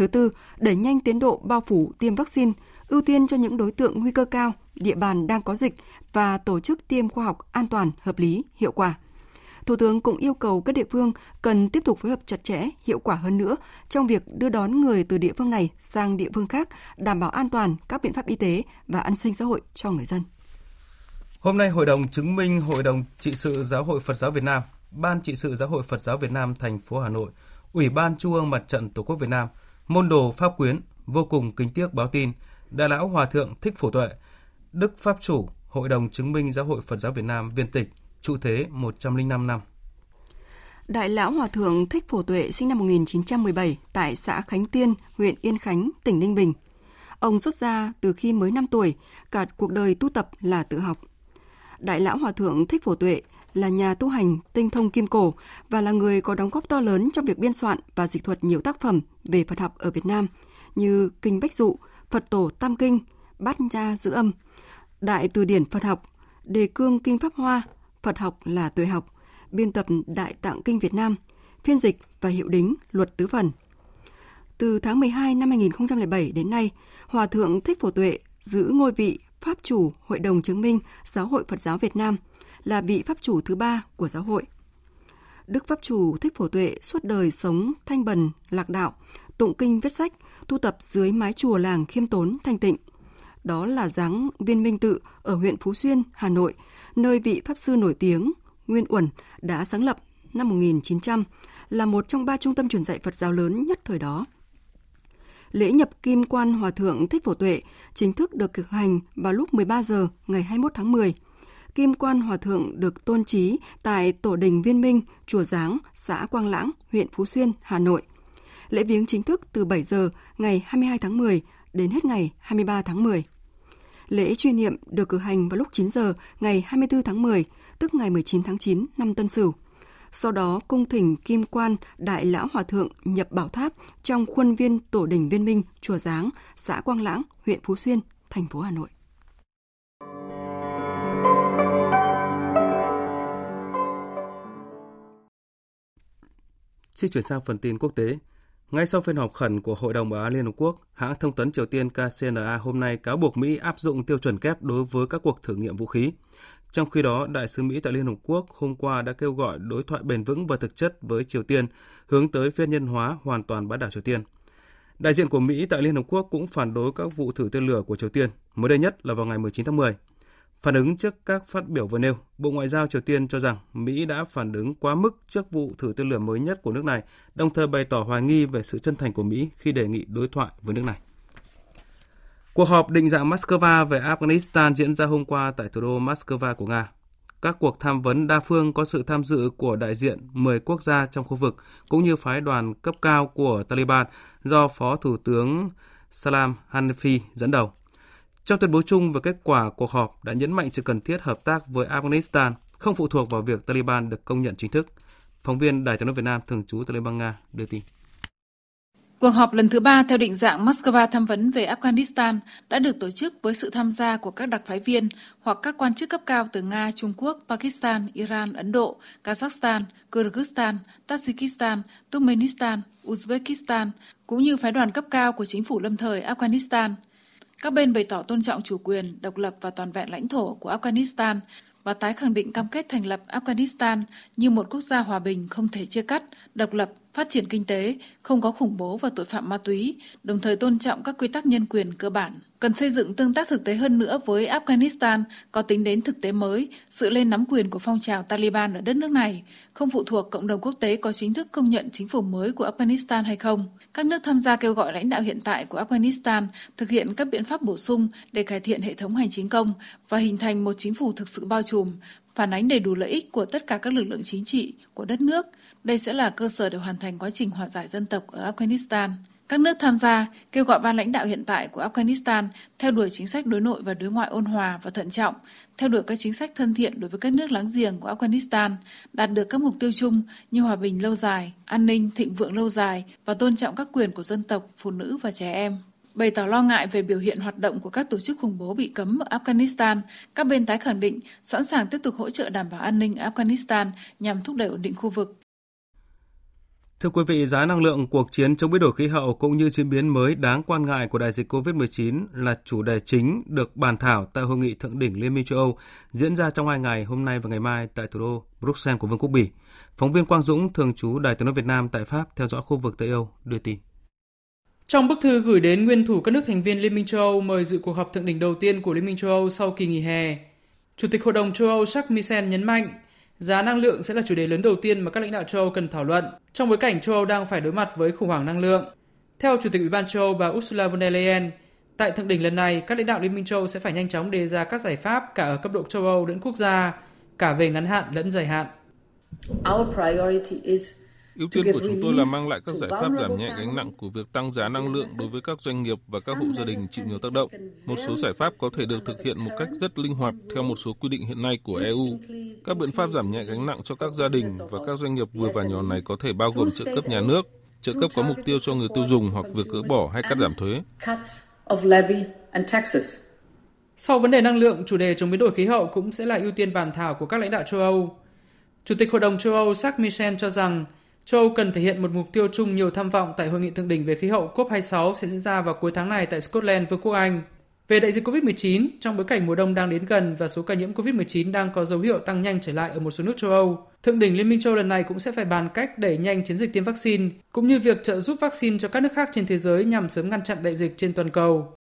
Thứ tư, đẩy nhanh tiến độ bao phủ tiêm vaccine, ưu tiên cho những đối tượng nguy cơ cao, địa bàn đang có dịch và tổ chức tiêm khoa học an toàn, hợp lý, hiệu quả. Thủ tướng cũng yêu cầu các địa phương cần tiếp tục phối hợp chặt chẽ, hiệu quả hơn nữa trong việc đưa đón người từ địa phương này sang địa phương khác, đảm bảo an toàn các biện pháp y tế và an sinh xã hội cho người dân. Hôm nay, Hội đồng chứng minh Hội đồng trị sự Giáo hội Phật giáo Việt Nam, Ban trị sự Giáo hội Phật giáo Việt Nam thành phố Hà Nội, Ủy ban Trung ương Mặt trận Tổ quốc Việt Nam, môn đồ Pháp Quyến vô cùng kính tiếc báo tin Đại lão Hòa thượng Thích Phổ Tuệ, Đức Pháp chủ Hội đồng chứng minh Giáo hội Phật giáo Việt Nam viên tịch, trụ thế 105 năm. Đại lão Hòa thượng Thích Phổ Tuệ sinh năm 1917 tại xã Khánh Tiên, huyện Yên Khánh, tỉnh Ninh Bình. Ông xuất gia từ khi mới 5 tuổi, cả cuộc đời tu tập là tự học. Đại lão Hòa thượng Thích Phổ Tuệ là nhà tu hành tinh thông kim cổ và là người có đóng góp to lớn trong việc biên soạn và dịch thuật nhiều tác phẩm về Phật học ở Việt Nam như Kinh Bách Dụ, Phật Tổ Tam Kinh, Bát Gia Giữ Âm, Đại Từ điển Phật học, Đề Cương Kinh Pháp Hoa, Phật học là tuệ học, biên tập Đại Tạng Kinh Việt Nam, phiên dịch và hiệu đính Luật Tứ Phần. Từ tháng 12 năm 2007 đến nay, Hòa Thượng Thích Phổ Tuệ giữ ngôi vị Pháp chủ Hội đồng chứng minh Giáo hội Phật giáo Việt Nam, là vị Pháp chủ thứ ba của giáo hội. Đức Pháp chủ Thích Phổ Tuệ suốt đời sống thanh bần, lạc đạo, tụng kinh viết sách, tu tập dưới mái chùa làng khiêm tốn thanh tịnh. Đó là dáng viên minh tự ở huyện Phú Xuyên, Hà Nội, nơi vị Pháp sư nổi tiếng Nguyên Uẩn đã sáng lập năm 1900, là một trong ba trung tâm truyền dạy Phật giáo lớn nhất thời đó. Lễ nhập kim quan Hòa Thượng Thích Phổ Tuệ chính thức được thực hành vào lúc 13 giờ ngày 21 tháng 10. Kim quan Hòa Thượng được tôn trí tại Tổ đình Viên Minh, Chùa Giáng, xã Quang Lãng, huyện Phú Xuyên, Hà Nội. Lễ viếng chính thức từ 7 giờ ngày 22 tháng 10 đến hết ngày 23 tháng 10. Lễ truy niệm được cử hành vào lúc 9 giờ ngày 24 tháng 10, tức ngày 19 tháng 9 năm Tân Sửu. Sau đó cung thỉnh Kim Quan Đại Lão Hòa Thượng nhập bảo tháp trong khuôn viên Tổ đình Viên Minh, Chùa Giáng, xã Quang Lãng, huyện Phú Xuyên, thành phố Hà Nội. Xin chuyển sang phần tin quốc tế. Ngay sau phiên họp khẩn của Hội đồng Bảo an Liên Hợp Quốc, hãng thông tấn Triều Tiên KCNA hôm nay cáo buộc Mỹ áp dụng tiêu chuẩn kép đối với các cuộc thử nghiệm vũ khí. Trong khi đó, Đại sứ Mỹ tại Liên Hợp Quốc hôm qua đã kêu gọi đối thoại bền vững và thực chất với Triều Tiên, hướng tới phiên nhân hóa hoàn toàn bán đảo Triều Tiên. Đại diện của Mỹ tại Liên Hợp Quốc cũng phản đối các vụ thử tên lửa của Triều Tiên, mới đây nhất là vào ngày 19 tháng 10. Phản ứng trước các phát biểu vừa nêu, Bộ Ngoại giao Triều Tiên cho rằng Mỹ đã phản ứng quá mức trước vụ thử tên lửa mới nhất của nước này, đồng thời bày tỏ hoài nghi về sự chân thành của Mỹ khi đề nghị đối thoại với nước này. Cuộc họp định dạng Moscow về Afghanistan diễn ra hôm qua tại thủ đô Moscow của Nga. Các cuộc tham vấn đa phương có sự tham dự của đại diện 10 quốc gia trong khu vực, cũng như phái đoàn cấp cao của Taliban do Phó Thủ tướng Salam Hanifi dẫn đầu. Trong tuyên bố chung về kết quả cuộc họp đã nhấn mạnh sự cần thiết hợp tác với Afghanistan, không phụ thuộc vào việc Taliban được công nhận chính thức. Phóng viên Đài tiếng nói Việt Nam thường trú tại Liên bang Nga đưa tin. Cuộc họp lần thứ ba theo định dạng Moscow tham vấn về Afghanistan đã được tổ chức với sự tham gia của các đặc phái viên hoặc các quan chức cấp cao từ Nga, Trung Quốc, Pakistan, Iran, Ấn Độ, Kazakhstan, Kyrgyzstan, Tajikistan, Turkmenistan, Uzbekistan, cũng như phái đoàn cấp cao của chính phủ lâm thời Afghanistan. Các bên bày tỏ tôn trọng chủ quyền, độc lập và toàn vẹn lãnh thổ của Afghanistan và tái khẳng định cam kết thành lập Afghanistan như một quốc gia hòa bình không thể chia cắt, độc lập, phát triển kinh tế, không có khủng bố và tội phạm ma túy, đồng thời tôn trọng các quy tắc nhân quyền cơ bản. Cần xây dựng tương tác thực tế hơn nữa với Afghanistan có tính đến thực tế mới, sự lên nắm quyền của phong trào Taliban ở đất nước này, không phụ thuộc cộng đồng quốc tế có chính thức công nhận chính phủ mới của Afghanistan hay không. Các nước tham gia kêu gọi lãnh đạo hiện tại của Afghanistan thực hiện các biện pháp bổ sung để cải thiện hệ thống hành chính công và hình thành một chính phủ thực sự bao trùm, phản ánh đầy đủ lợi ích của tất cả các lực lượng chính trị của đất nước. Đây sẽ là cơ sở để hoàn thành quá trình hòa giải dân tộc ở Afghanistan. Các nước tham gia kêu gọi ban lãnh đạo hiện tại của Afghanistan theo đuổi chính sách đối nội và đối ngoại ôn hòa và thận trọng, theo đuổi các chính sách thân thiện đối với các nước láng giềng của Afghanistan, đạt được các mục tiêu chung như hòa bình lâu dài, an ninh, thịnh vượng lâu dài và tôn trọng các quyền của dân tộc, phụ nữ và trẻ em. Bày tỏ lo ngại về biểu hiện hoạt động của các tổ chức khủng bố bị cấm ở Afghanistan, các bên tái khẳng định sẵn sàng tiếp tục hỗ trợ đảm bảo an ninh Afghanistan nhằm thúc đẩy ổn định khu vực. Thưa quý vị, giá năng lượng, cuộc chiến chống biến đổi khí hậu cũng như diễn biến mới đáng quan ngại của đại dịch COVID-19 là chủ đề chính được bàn thảo tại hội nghị thượng đỉnh Liên minh châu Âu diễn ra trong hai ngày hôm nay và ngày mai tại thủ đô Bruxelles của Vương quốc Bỉ. Phóng viên Quang Dũng, thường trú Đài tiếng nói Việt Nam tại Pháp theo dõi khu vực Tây Âu đưa tin. Trong bức thư gửi đến nguyên thủ các nước thành viên Liên minh châu Âu mời dự cuộc họp thượng đỉnh đầu tiên của Liên minh châu Âu sau kỳ nghỉ hè, Chủ tịch Hội đồng châu Âu Jacques Michel nhấn mạnh Giá năng lượng sẽ là chủ đề lớn đầu tiên mà các lãnh đạo châu Âu cần thảo luận trong bối cảnh châu Âu đang phải đối mặt với khủng hoảng năng lượng. Theo Chủ tịch Ủy ban châu Âu bà Ursula von der Leyen, tại thượng đỉnh lần này, các lãnh đạo Liên minh châu Âu sẽ phải nhanh chóng đề ra các giải pháp cả ở cấp độ châu Âu lẫn quốc gia, cả về ngắn hạn lẫn dài hạn. Our priority is Ưu tiên của chúng tôi là mang lại các giải pháp giảm nhẹ gánh nặng của việc tăng giá năng lượng đối với các doanh nghiệp và các hộ gia đình chịu nhiều tác động. Một số giải pháp có thể được thực hiện một cách rất linh hoạt theo một số quy định hiện nay của EU. Các biện pháp giảm nhẹ gánh nặng cho các gia đình và các doanh nghiệp vừa và nhỏ này có thể bao gồm trợ cấp nhà nước, trợ cấp có mục tiêu cho người tiêu dùng hoặc việc gỡ bỏ hay cắt giảm thuế. Sau vấn đề năng lượng, chủ đề chống biến đổi khí hậu cũng sẽ là ưu tiên bàn thảo của các lãnh đạo châu Âu. Chủ tịch Hội đồng châu Âu Jacques Michel cho rằng Châu Âu cần thể hiện một mục tiêu chung nhiều tham vọng tại hội nghị thượng đỉnh về khí hậu COP26 sẽ diễn ra vào cuối tháng này tại Scotland, Vương quốc Anh. Về đại dịch COVID-19, trong bối cảnh mùa đông đang đến gần và số ca nhiễm COVID-19 đang có dấu hiệu tăng nhanh trở lại ở một số nước châu Âu, Thượng đỉnh Liên minh châu lần này cũng sẽ phải bàn cách đẩy nhanh chiến dịch tiêm vaccine, cũng như việc trợ giúp vaccine cho các nước khác trên thế giới nhằm sớm ngăn chặn đại dịch trên toàn cầu.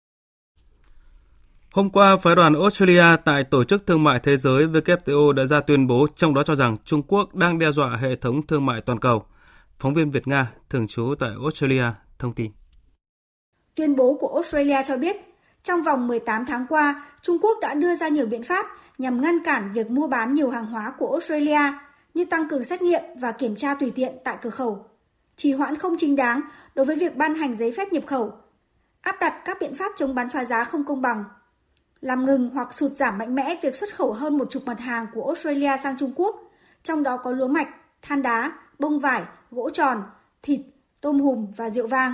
Hôm qua, phái đoàn Australia tại Tổ chức Thương mại Thế giới WTO đã ra tuyên bố trong đó cho rằng Trung Quốc đang đe dọa hệ thống thương mại toàn cầu. Phóng viên Việt Nga, thường trú tại Australia, thông tin. Tuyên bố của Australia cho biết, trong vòng 18 tháng qua, Trung Quốc đã đưa ra nhiều biện pháp nhằm ngăn cản việc mua bán nhiều hàng hóa của Australia như tăng cường xét nghiệm và kiểm tra tùy tiện tại cửa khẩu, trì hoãn không chính đáng đối với việc ban hành giấy phép nhập khẩu, áp đặt các biện pháp chống bán phá giá không công bằng, làm ngừng hoặc sụt giảm mạnh mẽ việc xuất khẩu hơn một chục mặt hàng của Australia sang Trung Quốc, trong đó có lúa mạch, than đá, bông vải, gỗ tròn, thịt, tôm hùm và rượu vang.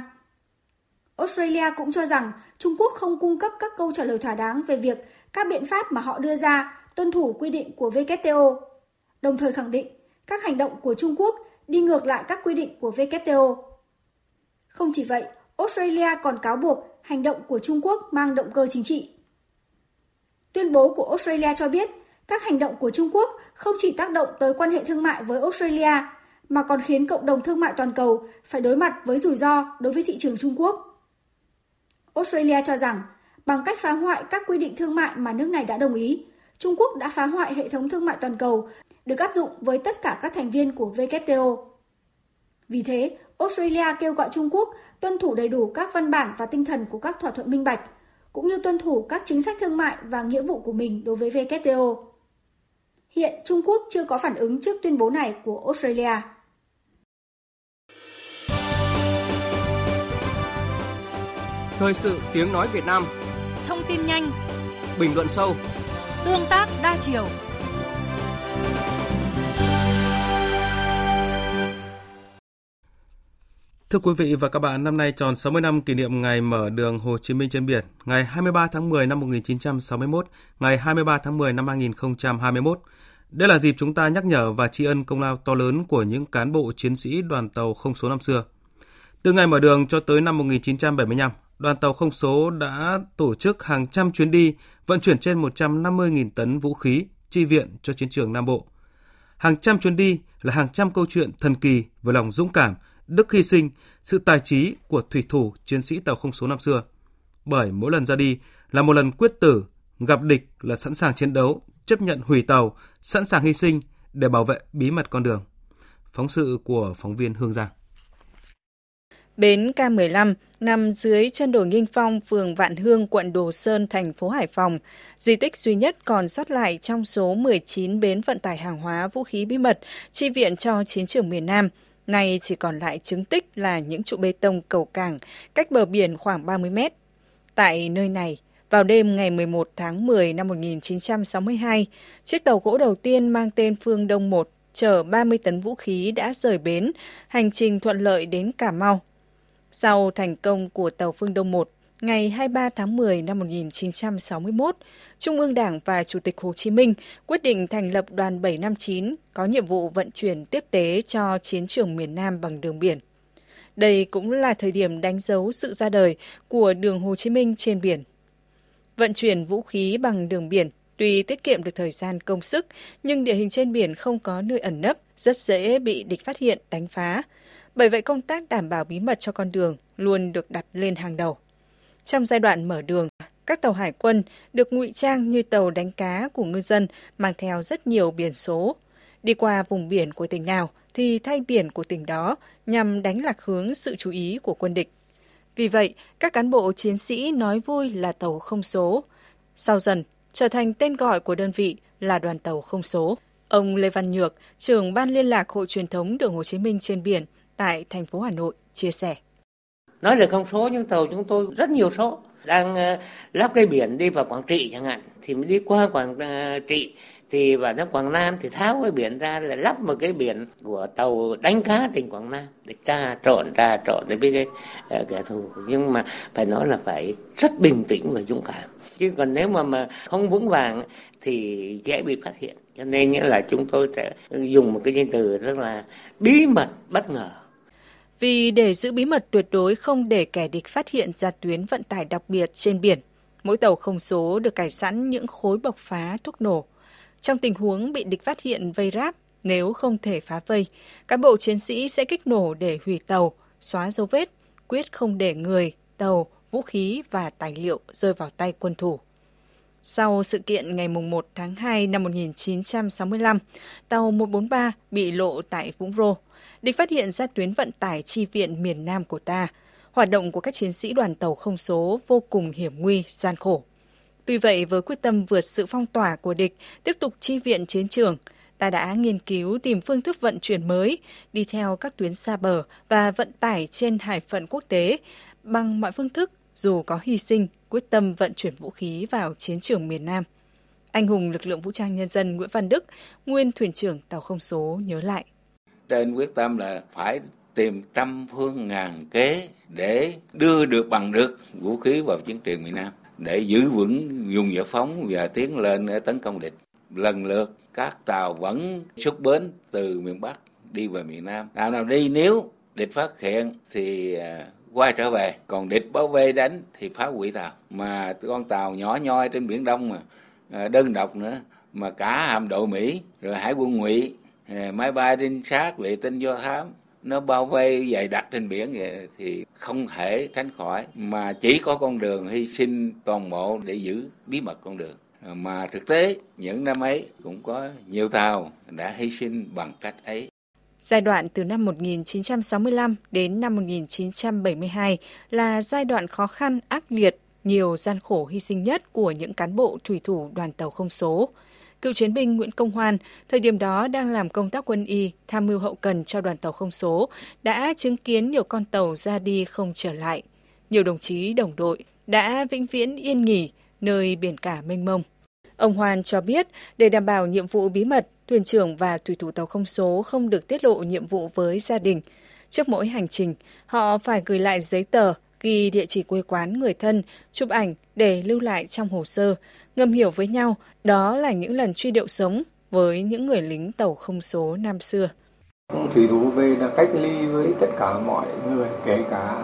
Australia cũng cho rằng Trung Quốc không cung cấp các câu trả lời thỏa đáng về việc các biện pháp mà họ đưa ra tuân thủ quy định của WTO, đồng thời khẳng định các hành động của Trung Quốc đi ngược lại các quy định của WTO. Không chỉ vậy, Australia còn cáo buộc hành động của Trung Quốc mang động cơ chính trị. Tuyên bố của Australia cho biết, các hành động của Trung Quốc không chỉ tác động tới quan hệ thương mại với Australia, mà còn khiến cộng đồng thương mại toàn cầu phải đối mặt với rủi ro đối với thị trường Trung Quốc. Australia cho rằng, bằng cách phá hoại các quy định thương mại mà nước này đã đồng ý, Trung Quốc đã phá hoại hệ thống thương mại toàn cầu được áp dụng với tất cả các thành viên của WTO. Vì thế, Australia kêu gọi Trung Quốc tuân thủ đầy đủ các văn bản và tinh thần của các thỏa thuận minh bạch, cũng như tuân thủ các chính sách thương mại và nghĩa vụ của mình đối với WTO. Hiện Trung Quốc chưa có phản ứng trước tuyên bố này của Australia. Thời sự tiếng nói Việt Nam. Thông tin nhanh. Bình luận sâu. Tương tác đa chiều. Thưa quý vị và các bạn, năm nay tròn 60 năm kỷ niệm ngày mở đường Hồ Chí Minh trên biển, ngày 23 tháng 10 năm 1961, ngày 23 tháng 10 năm 2021. Đây là dịp chúng ta nhắc nhở và tri ân công lao to lớn của những cán bộ chiến sĩ đoàn tàu không số năm xưa. Từ ngày mở đường cho tới năm 1975, đoàn tàu không số đã tổ chức hàng trăm chuyến đi vận chuyển trên 150.000 tấn vũ khí chi viện cho chiến trường Nam Bộ. Hàng trăm chuyến đi là hàng trăm câu chuyện thần kỳ về lòng dũng cảm, đức hy sinh, sự tài trí của thủy thủ chiến sĩ tàu không số năm xưa. Bởi mỗi lần ra đi là một lần quyết tử, gặp địch là sẵn sàng chiến đấu, chấp nhận hủy tàu, sẵn sàng hy sinh để bảo vệ bí mật con đường. Phóng sự của phóng viên Hương Giang. Bến K15 nằm dưới chân đồi Nghinh Phong, phường Vạn Hương, quận Đồ Sơn, thành phố Hải Phòng. Di tích duy nhất còn sót lại trong số 19 bến vận tải hàng hóa vũ khí bí mật chi viện cho chiến trường miền Nam. Nay chỉ còn lại chứng tích là những trụ bê tông cầu cảng cách bờ biển khoảng 30 mét. Tại nơi này, vào đêm ngày 11 tháng 10 năm 1962, chiếc tàu gỗ đầu tiên mang tên Phương Đông 1 chở 30 tấn vũ khí đã rời bến, hành trình thuận lợi đến Cà Mau. Sau thành công của tàu Phương Đông 1, ngày 23 tháng 10 năm 1961, Trung ương Đảng và Chủ tịch Hồ Chí Minh quyết định thành lập đoàn 759 có nhiệm vụ vận chuyển tiếp tế cho chiến trường miền Nam bằng đường biển. Đây cũng là thời điểm đánh dấu sự ra đời của đường Hồ Chí Minh trên biển. Vận chuyển vũ khí bằng đường biển tuy tiết kiệm được thời gian công sức, nhưng địa hình trên biển không có nơi ẩn nấp, rất dễ bị địch phát hiện, đánh phá. Bởi vậy công tác đảm bảo bí mật cho con đường luôn được đặt lên hàng đầu. Trong giai đoạn mở đường, các tàu hải quân được ngụy trang như tàu đánh cá của ngư dân mang theo rất nhiều biển số. Đi qua vùng biển của tỉnh nào thì thay biển của tỉnh đó nhằm đánh lạc hướng sự chú ý của quân địch. Vì vậy, các cán bộ chiến sĩ nói vui là tàu không số. Sau dần, trở thành tên gọi của đơn vị là đoàn tàu không số. Ông Lê Văn Nhược, trưởng ban liên lạc Hội truyền thống đường Hồ Chí Minh trên biển tại thành phố Hà Nội, chia sẻ. Nói là không số nhưng tàu chúng tôi rất nhiều số. Đang ờ, lắp cây biển đi vào Quảng Trị chẳng hạn, thì mới đi qua Quảng ờ, Trị thì vào trong Quảng Nam thì tháo cái biển ra là lắp một cái biển của tàu đánh cá tỉnh Quảng Nam để tra trộn tra trộn để biết cái uh, kẻ thù nhưng mà phải nói là phải rất bình tĩnh và dũng cảm chứ còn nếu mà mà không vững vàng thì dễ bị phát hiện cho nên nghĩa là chúng tôi sẽ dùng một cái danh từ rất là bí mật bất ngờ vì để giữ bí mật tuyệt đối không để kẻ địch phát hiện ra tuyến vận tải đặc biệt trên biển Mỗi tàu không số được cải sẵn những khối bộc phá thuốc nổ. Trong tình huống bị địch phát hiện vây ráp, nếu không thể phá vây, cán bộ chiến sĩ sẽ kích nổ để hủy tàu, xóa dấu vết, quyết không để người, tàu, vũ khí và tài liệu rơi vào tay quân thủ. Sau sự kiện ngày 1 tháng 2 năm 1965, tàu 143 bị lộ tại Vũng Rô. Địch phát hiện ra tuyến vận tải chi viện miền Nam của ta. Hoạt động của các chiến sĩ đoàn tàu không số vô cùng hiểm nguy, gian khổ. Tuy vậy, với quyết tâm vượt sự phong tỏa của địch, tiếp tục chi viện chiến trường, ta đã nghiên cứu tìm phương thức vận chuyển mới, đi theo các tuyến xa bờ và vận tải trên hải phận quốc tế bằng mọi phương thức dù có hy sinh, quyết tâm vận chuyển vũ khí vào chiến trường miền Nam. Anh hùng lực lượng vũ trang nhân dân Nguyễn Văn Đức, nguyên thuyền trưởng tàu không số nhớ lại. Trên quyết tâm là phải tìm trăm phương ngàn kế để đưa được bằng được vũ khí vào chiến trường miền Nam, để giữ vững dùng giải phóng và tiến lên tấn công địch. Lần lượt, các tàu vẫn xuất bến từ miền Bắc đi về miền Nam. Tàu nào đi nếu địch phát hiện thì à, quay trở về còn địch bảo vệ đánh thì phá hủy tàu mà con tàu nhỏ nhoi trên biển đông mà à, đơn độc nữa, mà cả hạm đội mỹ rồi hải quân ngụy Ờ, máy bay trinh sát vệ tinh do thám nó bao vây dày đặc trên biển vậy thì không thể tránh khỏi. Mà chỉ có con đường hy sinh toàn bộ để giữ bí mật con đường. Ờ, mà thực tế những năm ấy cũng có nhiều tàu đã hy sinh bằng cách ấy. Giai đoạn từ năm 1965 đến năm 1972 là giai đoạn khó khăn, ác liệt, nhiều gian khổ hy sinh nhất của những cán bộ thủy thủ đoàn tàu không số. Cựu chiến binh Nguyễn Công Hoan, thời điểm đó đang làm công tác quân y, tham mưu hậu cần cho đoàn tàu không số, đã chứng kiến nhiều con tàu ra đi không trở lại. Nhiều đồng chí đồng đội đã vĩnh viễn yên nghỉ nơi biển cả mênh mông. Ông Hoan cho biết, để đảm bảo nhiệm vụ bí mật, thuyền trưởng và thủy thủ tàu không số không được tiết lộ nhiệm vụ với gia đình. Trước mỗi hành trình, họ phải gửi lại giấy tờ, ghi địa chỉ quê quán người thân, chụp ảnh để lưu lại trong hồ sơ, ngầm hiểu với nhau đó là những lần truy điệu sống với những người lính tàu không số năm xưa. Thủy thủ về là cách ly với tất cả mọi người, kể cả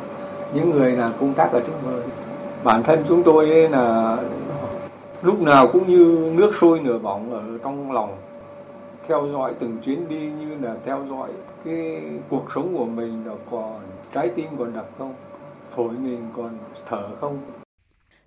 những người là công tác ở trước bờ. Bản thân chúng tôi là lúc nào cũng như nước sôi nửa bỏng ở trong lòng theo dõi từng chuyến đi như là theo dõi cái cuộc sống của mình là còn trái tim còn đập không phổi mình còn thở không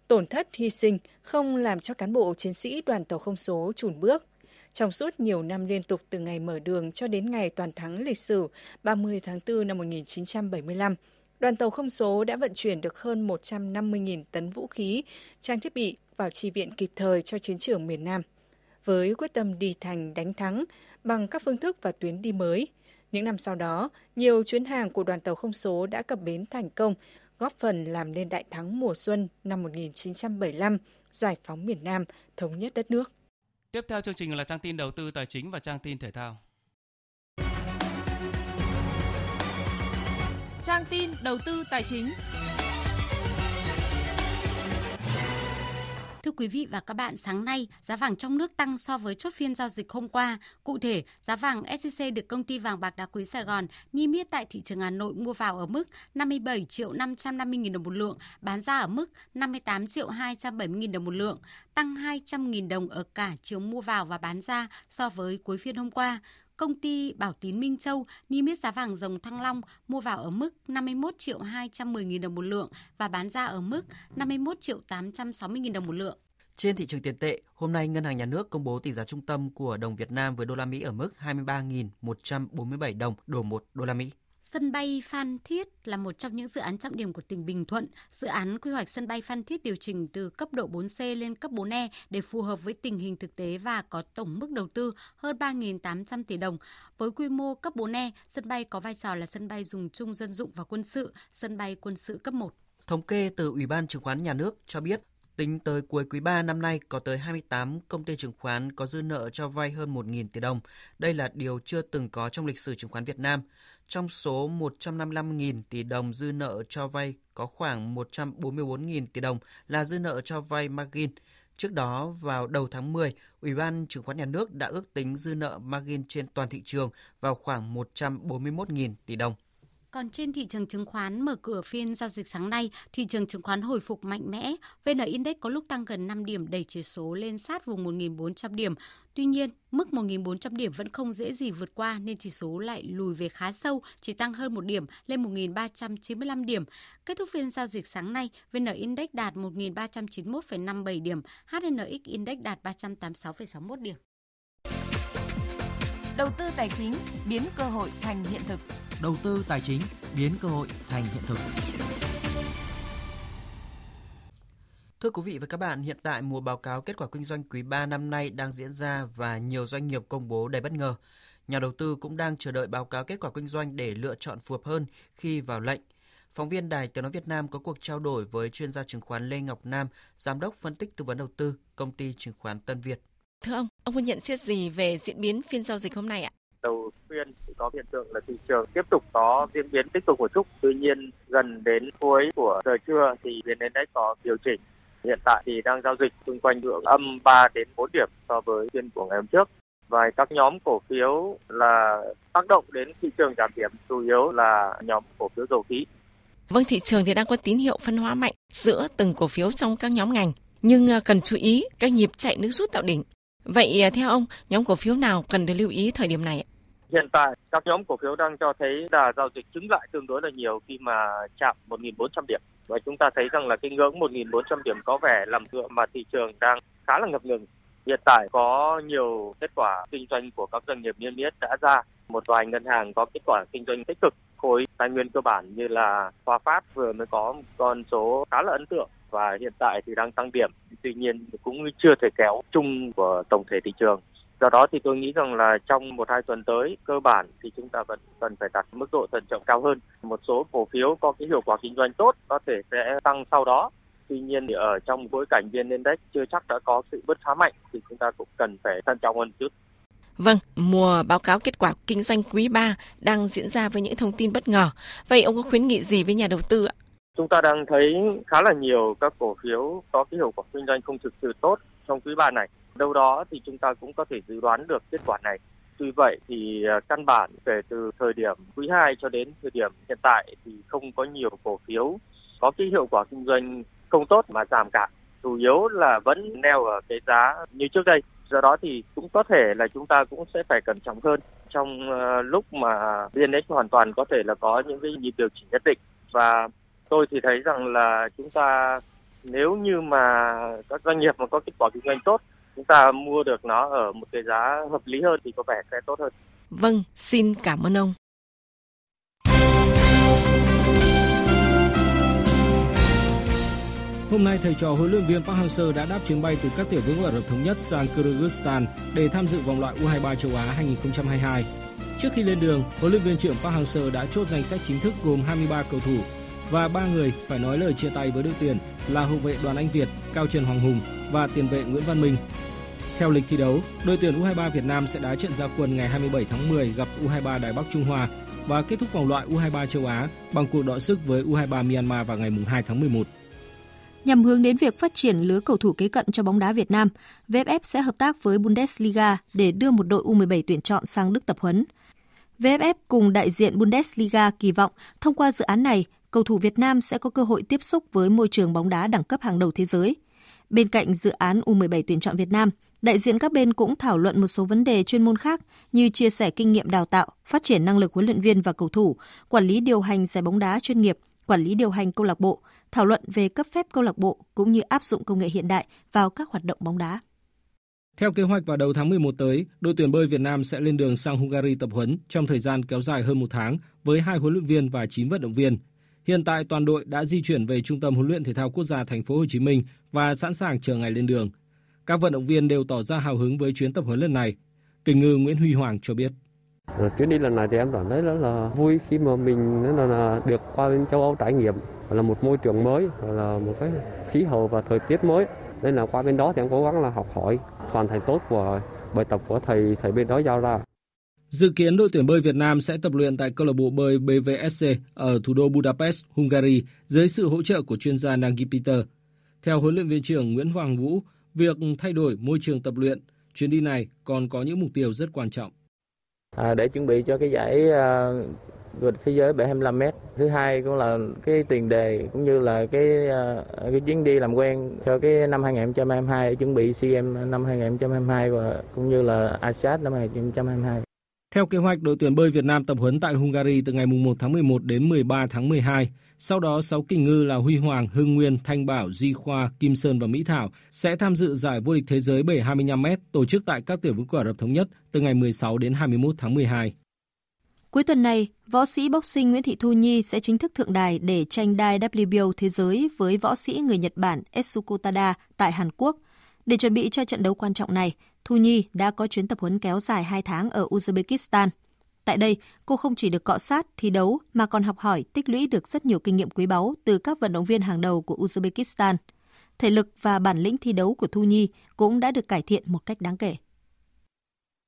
tổn thất hy sinh không làm cho cán bộ chiến sĩ đoàn tàu không số chùn bước trong suốt nhiều năm liên tục từ ngày mở đường cho đến ngày toàn thắng lịch sử 30 tháng 4 năm 1975, đoàn tàu không số đã vận chuyển được hơn 150.000 tấn vũ khí, trang thiết bị vào chi viện kịp thời cho chiến trường miền Nam. Với quyết tâm đi thành đánh thắng bằng các phương thức và tuyến đi mới, những năm sau đó, nhiều chuyến hàng của đoàn tàu không số đã cập bến thành công, góp phần làm nên đại thắng mùa xuân năm 1975, giải phóng miền Nam, thống nhất đất nước. Tiếp theo chương trình là trang tin đầu tư tài chính và trang tin thể thao. Trang tin đầu tư tài chính. Thưa quý vị và các bạn, sáng nay, giá vàng trong nước tăng so với chốt phiên giao dịch hôm qua. Cụ thể, giá vàng SJC được công ty vàng bạc đá quý Sài Gòn niêm yết tại thị trường Hà Nội mua vào ở mức 57 triệu 550 000 đồng một lượng, bán ra ở mức 58 triệu 270 000 đồng một lượng, tăng 200.000 đồng ở cả chiều mua vào và bán ra so với cuối phiên hôm qua công ty Bảo Tín Minh Châu niêm yết giá vàng dòng Thăng Long mua vào ở mức 51 triệu 210 nghìn đồng một lượng và bán ra ở mức 51 triệu 860 nghìn đồng một lượng. Trên thị trường tiền tệ, hôm nay Ngân hàng Nhà nước công bố tỷ giá trung tâm của đồng Việt Nam với đô la Mỹ ở mức 23.147 đồng đổi 1 đô la Mỹ. Sân bay Phan Thiết là một trong những dự án trọng điểm của tỉnh Bình Thuận. Dự án quy hoạch sân bay Phan Thiết điều chỉnh từ cấp độ 4C lên cấp 4E để phù hợp với tình hình thực tế và có tổng mức đầu tư hơn 3.800 tỷ đồng. Với quy mô cấp 4E, sân bay có vai trò là sân bay dùng chung dân dụng và quân sự, sân bay quân sự cấp 1. Thống kê từ Ủy ban Chứng khoán Nhà nước cho biết, tính tới cuối quý 3 năm nay có tới 28 công ty chứng khoán có dư nợ cho vay hơn 1.000 tỷ đồng. Đây là điều chưa từng có trong lịch sử chứng khoán Việt Nam. Trong số 155.000 tỷ đồng dư nợ cho vay có khoảng 144.000 tỷ đồng là dư nợ cho vay margin. Trước đó, vào đầu tháng 10, Ủy ban Chứng khoán Nhà nước đã ước tính dư nợ margin trên toàn thị trường vào khoảng 141.000 tỷ đồng. Còn trên thị trường chứng khoán mở cửa phiên giao dịch sáng nay, thị trường chứng khoán hồi phục mạnh mẽ. VN Index có lúc tăng gần 5 điểm đẩy chỉ số lên sát vùng 1.400 điểm. Tuy nhiên, mức 1.400 điểm vẫn không dễ gì vượt qua nên chỉ số lại lùi về khá sâu, chỉ tăng hơn một điểm lên 1.395 điểm. Kết thúc phiên giao dịch sáng nay, VN Index đạt 1.391,57 điểm, HNX Index đạt 386,61 điểm. Đầu tư tài chính biến cơ hội thành hiện thực. Đầu tư tài chính biến cơ hội thành hiện thực. Thưa quý vị và các bạn, hiện tại mùa báo cáo kết quả kinh doanh quý 3 năm nay đang diễn ra và nhiều doanh nghiệp công bố đầy bất ngờ. Nhà đầu tư cũng đang chờ đợi báo cáo kết quả kinh doanh để lựa chọn phù hợp hơn khi vào lệnh. Phóng viên Đài Tiếng Nói Việt Nam có cuộc trao đổi với chuyên gia chứng khoán Lê Ngọc Nam, Giám đốc phân tích tư vấn đầu tư, công ty chứng khoán Tân Việt. Thưa ông, ông có nhận xét gì về diễn biến phiên giao dịch hôm nay ạ? Đầu phiên có hiện tượng là thị trường tiếp tục có diễn biến tích cực của trúc. Tuy nhiên gần đến cuối của giờ trưa thì VN Index có điều chỉnh. Hiện tại thì đang giao dịch xung quanh ngưỡng âm 3 đến 4 điểm so với phiên của ngày hôm trước. Và các nhóm cổ phiếu là tác động đến thị trường giảm điểm chủ yếu là nhóm cổ phiếu dầu khí. Vâng, thị trường thì đang có tín hiệu phân hóa mạnh giữa từng cổ phiếu trong các nhóm ngành, nhưng à, cần chú ý các nhịp chạy nước rút tạo đỉnh Vậy à, theo ông, nhóm cổ phiếu nào cần được lưu ý thời điểm này? Hiện tại, các nhóm cổ phiếu đang cho thấy là giao dịch chứng lại tương đối là nhiều khi mà chạm 1.400 điểm và chúng ta thấy rằng là cái ngưỡng 1.400 điểm có vẻ làm dựa mà thị trường đang khá là ngập ngừng. Hiện tại có nhiều kết quả kinh doanh của các doanh nghiệp niêm yết đã ra. Một vài ngân hàng có kết quả kinh doanh tích cực. Khối tài nguyên cơ bản như là Hòa Phát vừa mới có con số khá là ấn tượng và hiện tại thì đang tăng điểm tuy nhiên cũng chưa thể kéo chung của tổng thể thị trường do đó thì tôi nghĩ rằng là trong một hai tuần tới cơ bản thì chúng ta vẫn cần phải đặt mức độ thận trọng cao hơn một số cổ phiếu có cái hiệu quả kinh doanh tốt có thể sẽ tăng sau đó tuy nhiên thì ở trong bối cảnh vn index chưa chắc đã có sự bứt phá mạnh thì chúng ta cũng cần phải thận trọng hơn chút Vâng, mùa báo cáo kết quả kinh doanh quý 3 đang diễn ra với những thông tin bất ngờ. Vậy ông có khuyến nghị gì với nhà đầu tư ạ? Chúng ta đang thấy khá là nhiều các cổ phiếu có cái hiệu quả kinh doanh không thực sự tốt trong quý ba này. Đâu đó thì chúng ta cũng có thể dự đoán được kết quả này. Tuy vậy thì à, căn bản kể từ thời điểm quý 2 cho đến thời điểm hiện tại thì không có nhiều cổ phiếu có cái hiệu quả kinh doanh không tốt mà giảm cả. Chủ yếu là vẫn neo ở cái giá như trước đây. Do đó thì cũng có thể là chúng ta cũng sẽ phải cẩn trọng hơn trong à, lúc mà VNX hoàn toàn có thể là có những cái nhịp điều chỉnh nhất định và tôi thì thấy rằng là chúng ta nếu như mà các doanh nghiệp mà có kết quả kinh doanh tốt chúng ta mua được nó ở một cái giá hợp lý hơn thì có vẻ sẽ tốt hơn. Vâng, xin cảm ơn ông. Hôm nay, thầy trò huấn luyện viên Park Hang-seo đã đáp chuyến bay từ các tiểu vương Ả Rập Thống Nhất sang Kyrgyzstan để tham dự vòng loại U23 châu Á 2022. Trước khi lên đường, huấn luyện viên trưởng Park Hang-seo đã chốt danh sách chính thức gồm 23 cầu thủ và ba người phải nói lời chia tay với đội tuyển là hậu vệ Đoàn Anh Việt, Cao Trần Hoàng Hùng và tiền vệ Nguyễn Văn Minh. Theo lịch thi đấu, đội tuyển U23 Việt Nam sẽ đá trận gia quân ngày 27 tháng 10 gặp U23 Đài Bắc Trung Hoa và kết thúc vòng loại U23 châu Á bằng cuộc đọ sức với U23 Myanmar vào ngày 2 tháng 11. Nhằm hướng đến việc phát triển lứa cầu thủ kế cận cho bóng đá Việt Nam, VFF sẽ hợp tác với Bundesliga để đưa một đội U17 tuyển chọn sang Đức tập huấn. VFF cùng đại diện Bundesliga kỳ vọng thông qua dự án này, cầu thủ Việt Nam sẽ có cơ hội tiếp xúc với môi trường bóng đá đẳng cấp hàng đầu thế giới. Bên cạnh dự án U17 tuyển chọn Việt Nam, đại diện các bên cũng thảo luận một số vấn đề chuyên môn khác như chia sẻ kinh nghiệm đào tạo, phát triển năng lực huấn luyện viên và cầu thủ, quản lý điều hành giải bóng đá chuyên nghiệp, quản lý điều hành câu lạc bộ, thảo luận về cấp phép câu lạc bộ cũng như áp dụng công nghệ hiện đại vào các hoạt động bóng đá. Theo kế hoạch vào đầu tháng 11 tới, đội tuyển bơi Việt Nam sẽ lên đường sang Hungary tập huấn trong thời gian kéo dài hơn một tháng với hai huấn luyện viên và 9 vận động viên Hiện tại toàn đội đã di chuyển về Trung tâm huấn luyện thể thao quốc gia thành phố Hồ Chí Minh và sẵn sàng chờ ngày lên đường. Các vận động viên đều tỏ ra hào hứng với chuyến tập huấn lần này. Kình ngư Nguyễn Huy Hoàng cho biết. Rồi, chuyến đi lần này thì em cảm thấy rất là vui khi mà mình là, là được qua bên châu Âu trải nghiệm là một môi trường mới là một cái khí hậu và thời tiết mới nên là qua bên đó thì em cố gắng là học hỏi hoàn thành tốt của bài tập của thầy thầy bên đó giao ra Dự kiến đội tuyển bơi Việt Nam sẽ tập luyện tại câu lạc bộ bơi BVSC ở thủ đô Budapest, Hungary dưới sự hỗ trợ của chuyên gia Nagy Peter. Theo huấn luyện viên trưởng Nguyễn Hoàng Vũ, việc thay đổi môi trường tập luyện, chuyến đi này còn có những mục tiêu rất quan trọng. À, để chuẩn bị cho cái giải uh, vượt thế giới 725 mét. Thứ hai cũng là cái tiền đề cũng như là cái ờ, cái chuyến đi làm quen cho cái năm 2022 chuẩn bị SEA Games năm 2022 và cũng như là ASEAN năm 2022. Theo kế hoạch, đội tuyển bơi Việt Nam tập huấn tại Hungary từ ngày 1 tháng 11 đến 13 tháng 12. Sau đó, 6 kình ngư là Huy Hoàng, Hưng Nguyên, Thanh Bảo, Di Khoa, Kim Sơn và Mỹ Thảo sẽ tham dự giải vô địch thế giới bể 25m tổ chức tại các tiểu vương quốc Ả Rập Thống Nhất từ ngày 16 đến 21 tháng 12. Cuối tuần này, võ sĩ boxing Nguyễn Thị Thu Nhi sẽ chính thức thượng đài để tranh đai WBO thế giới với võ sĩ người Nhật Bản Etsuko Tada tại Hàn Quốc. Để chuẩn bị cho trận đấu quan trọng này, Thu Nhi đã có chuyến tập huấn kéo dài 2 tháng ở Uzbekistan. Tại đây, cô không chỉ được cọ sát, thi đấu mà còn học hỏi, tích lũy được rất nhiều kinh nghiệm quý báu từ các vận động viên hàng đầu của Uzbekistan. Thể lực và bản lĩnh thi đấu của Thu Nhi cũng đã được cải thiện một cách đáng kể.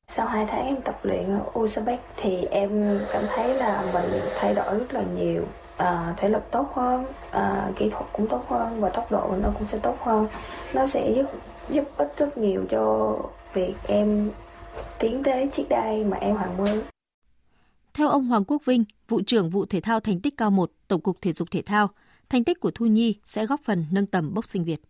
Sau 2 tháng em tập luyện ở Uzbek thì em cảm thấy là mình thay đổi rất là nhiều. À, thể lực tốt hơn, à, kỹ thuật cũng tốt hơn và tốc độ nó cũng sẽ tốt hơn. Nó sẽ giúp giúp ích rất nhiều cho việc em tiến tới chiếc đai mà em hằng mơ. Theo ông Hoàng Quốc Vinh, vụ trưởng vụ thể thao thành tích cao 1, Tổng cục Thể dục Thể thao, thành tích của Thu Nhi sẽ góp phần nâng tầm boxing Việt.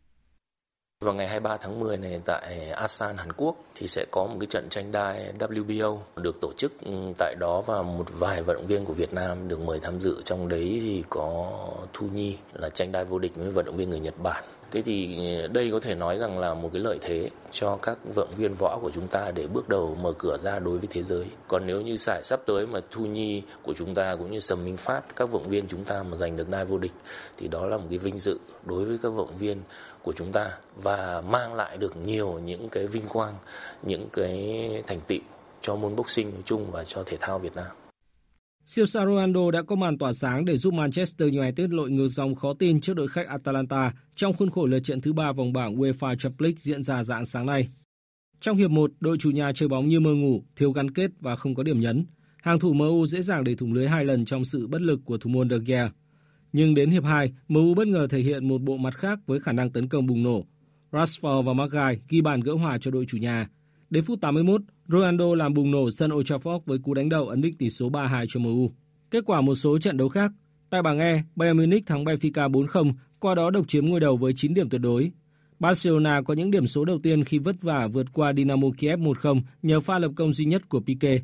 Vào ngày 23 tháng 10 này tại Asan, Hàn Quốc thì sẽ có một cái trận tranh đai WBO được tổ chức ừ, tại đó và một vài vận động viên của Việt Nam được mời tham dự. Trong đấy thì có Thu Nhi là tranh đai vô địch với vận động viên người Nhật Bản. Thế thì ừ, đây có thể nói rằng là một cái lợi thế cho các vận động viên võ của chúng ta để bước đầu mở cửa ra đối với thế giới. Còn nếu như giải sắp tới mà Thu Nhi của chúng ta cũng như Sầm Minh Phát, các vận động viên chúng ta mà giành được đai vô địch thì đó là một cái vinh dự đối với các vận động viên của chúng ta và mang lại được nhiều những cái vinh quang, những cái thành tựu cho môn boxing nói chung và cho thể thao Việt Nam. Siêu sao Ronaldo đã có màn tỏa sáng để giúp Manchester United lội ngược dòng khó tin trước đội khách Atalanta trong khuôn khổ lượt trận thứ ba vòng bảng UEFA Champions League diễn ra dạng sáng nay. Trong hiệp 1, đội chủ nhà chơi bóng như mơ ngủ, thiếu gắn kết và không có điểm nhấn. Hàng thủ MU dễ dàng để thủng lưới hai lần trong sự bất lực của thủ môn De Gea. Nhưng đến hiệp 2, MU bất ngờ thể hiện một bộ mặt khác với khả năng tấn công bùng nổ. Rashford và Maguire ghi bàn gỡ hòa cho đội chủ nhà. Đến phút 81, Ronaldo làm bùng nổ sân Old Trafford với cú đánh đầu ấn định tỷ số 3-2 cho MU. Kết quả một số trận đấu khác, tại bảng E, Bayern Munich thắng Benfica 4-0, qua đó độc chiếm ngôi đầu với 9 điểm tuyệt đối. Barcelona có những điểm số đầu tiên khi vất vả vượt qua Dynamo Kiev 1-0 nhờ pha lập công duy nhất của Pique.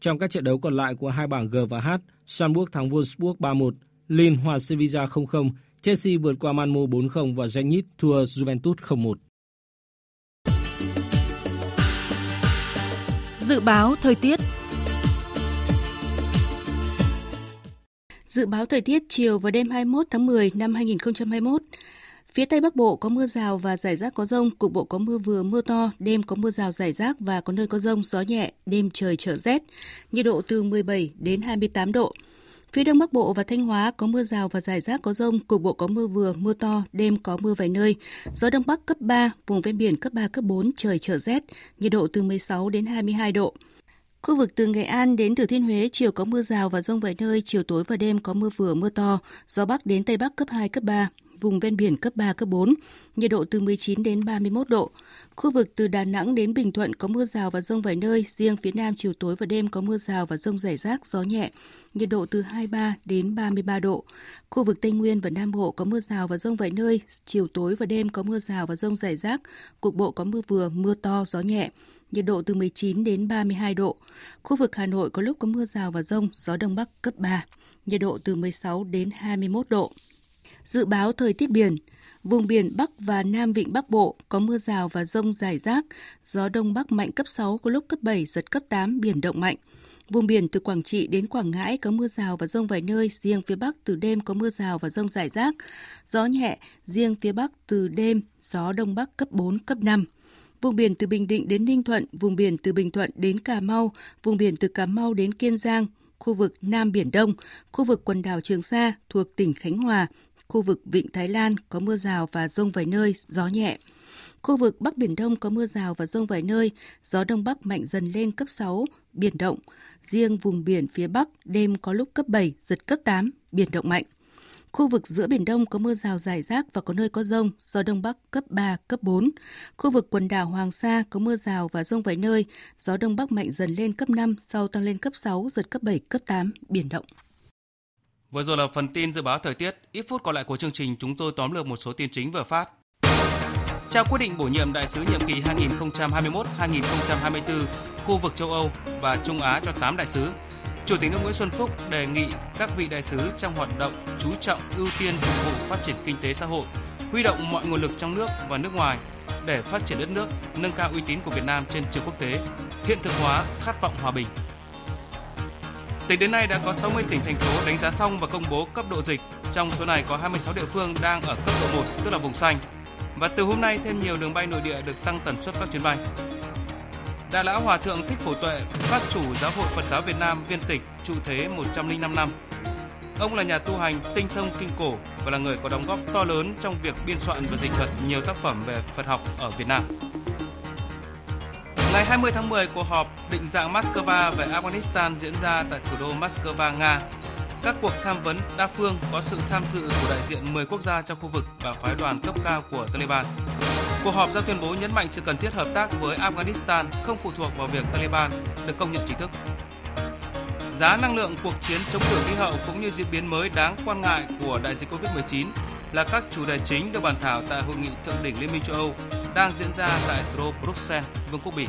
Trong các trận đấu còn lại của hai bảng G và H, Sanburg thắng Wolfsburg 3-1, Lille hòa Sevilla 0-0, Chelsea vượt qua Malmo 4-0 và Zenit thua Juventus 0-1. Dự báo thời tiết Dự báo thời tiết chiều và đêm 21 tháng 10 năm 2021. Phía Tây Bắc Bộ có mưa rào và rải rác có rông, cục bộ có mưa vừa mưa to, đêm có mưa rào rải rác và có nơi có rông, gió nhẹ, đêm trời trở rét. Nhiệt độ từ 17 đến 28 độ. Phía Đông Bắc Bộ và Thanh Hóa có mưa rào và rải rác có rông, cục bộ có mưa vừa, mưa to, đêm có mưa vài nơi. Gió Đông Bắc cấp 3, vùng ven biển cấp 3, cấp 4, trời trở rét, nhiệt độ từ 16 đến 22 độ. Khu vực từ Nghệ An đến Thừa Thiên Huế chiều có mưa rào và rông vài nơi, chiều tối và đêm có mưa vừa mưa to, gió Bắc đến Tây Bắc cấp 2, cấp 3, vùng ven biển cấp 3, cấp 4, nhiệt độ từ 19 đến 31 độ. Khu vực từ Đà Nẵng đến Bình Thuận có mưa rào và rông vài nơi, riêng phía Nam chiều tối và đêm có mưa rào và rông rải rác, gió nhẹ, nhiệt độ từ 23 đến 33 độ. Khu vực Tây Nguyên và Nam Bộ có mưa rào và rông vài nơi, chiều tối và đêm có mưa rào và rông rải rác, cục bộ có mưa vừa, mưa to, gió nhẹ, nhiệt độ từ 19 đến 32 độ. Khu vực Hà Nội có lúc có mưa rào và rông, gió đông bắc cấp 3, nhiệt độ từ 16 đến 21 độ. Dự báo thời tiết biển, vùng biển Bắc và Nam Vịnh Bắc Bộ có mưa rào và rông rải rác, gió đông bắc mạnh cấp 6, có lúc cấp 7, giật cấp 8, biển động mạnh. Vùng biển từ Quảng Trị đến Quảng Ngãi có mưa rào và rông vài nơi, riêng phía Bắc từ đêm có mưa rào và rông rải rác. Gió nhẹ, riêng phía Bắc từ đêm, gió Đông Bắc cấp 4, cấp 5. Vùng biển từ Bình Định đến Ninh Thuận, vùng biển từ Bình Thuận đến Cà Mau, vùng biển từ Cà Mau đến Kiên Giang, khu vực Nam Biển Đông, khu vực quần đảo Trường Sa thuộc tỉnh Khánh Hòa, khu vực Vịnh Thái Lan có mưa rào và rông vài nơi, gió nhẹ. Khu vực Bắc Biển Đông có mưa rào và rông vài nơi, gió Đông Bắc mạnh dần lên cấp 6, biển động. Riêng vùng biển phía Bắc đêm có lúc cấp 7, giật cấp 8, biển động mạnh. Khu vực giữa Biển Đông có mưa rào rải rác và có nơi có rông, gió Đông Bắc cấp 3, cấp 4. Khu vực quần đảo Hoàng Sa có mưa rào và rông vài nơi, gió Đông Bắc mạnh dần lên cấp 5, sau tăng lên cấp 6, giật cấp 7, cấp 8, biển động. Vừa rồi là phần tin dự báo thời tiết. Ít phút còn lại của chương trình chúng tôi tóm lược một số tin chính vừa phát. Trao quyết định bổ nhiệm đại sứ nhiệm kỳ 2021-2024 khu vực châu Âu và Trung Á cho 8 đại sứ. Chủ tịch nước Nguyễn Xuân Phúc đề nghị các vị đại sứ trong hoạt động chú trọng ưu tiên phục vụ phát triển kinh tế xã hội, huy động mọi nguồn lực trong nước và nước ngoài để phát triển đất nước, nâng cao uy tín của Việt Nam trên trường quốc tế, hiện thực hóa khát vọng hòa bình. Tính đến nay đã có 60 tỉnh thành phố đánh giá xong và công bố cấp độ dịch. Trong số này có 26 địa phương đang ở cấp độ 1, tức là vùng xanh. Và từ hôm nay thêm nhiều đường bay nội địa được tăng tần suất các chuyến bay. Đại lão Hòa thượng Thích Phổ Tuệ, phát chủ Giáo hội Phật giáo Việt Nam viên tịch, trụ thế 105 năm. Ông là nhà tu hành tinh thông kinh cổ và là người có đóng góp to lớn trong việc biên soạn và dịch thuật nhiều tác phẩm về Phật học ở Việt Nam. Ngày 20 tháng 10, cuộc họp định dạng Moscow về Afghanistan diễn ra tại thủ đô Moscow, Nga. Các cuộc tham vấn đa phương có sự tham dự của đại diện 10 quốc gia trong khu vực và phái đoàn cấp cao của Taliban. Cuộc họp ra tuyên bố nhấn mạnh sự cần thiết hợp tác với Afghanistan không phụ thuộc vào việc Taliban được công nhận chính thức. Giá năng lượng cuộc chiến chống đổi khí hậu cũng như diễn biến mới đáng quan ngại của đại dịch Covid-19 là các chủ đề chính được bàn thảo tại hội nghị thượng đỉnh Liên minh châu Âu đang diễn ra tại thủ đô Bruxelles, Vương quốc Bỉ.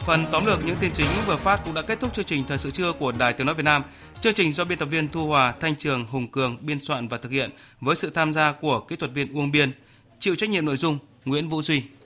Phần tóm lược những tin chính vừa phát cũng đã kết thúc chương trình thời sự trưa của Đài Tiếng nói Việt Nam. Chương trình do biên tập viên Thu Hòa, Thanh Trường, Hùng Cường biên soạn và thực hiện với sự tham gia của kỹ thuật viên Uông Biên, chịu trách nhiệm nội dung Nguyễn Vũ Duy.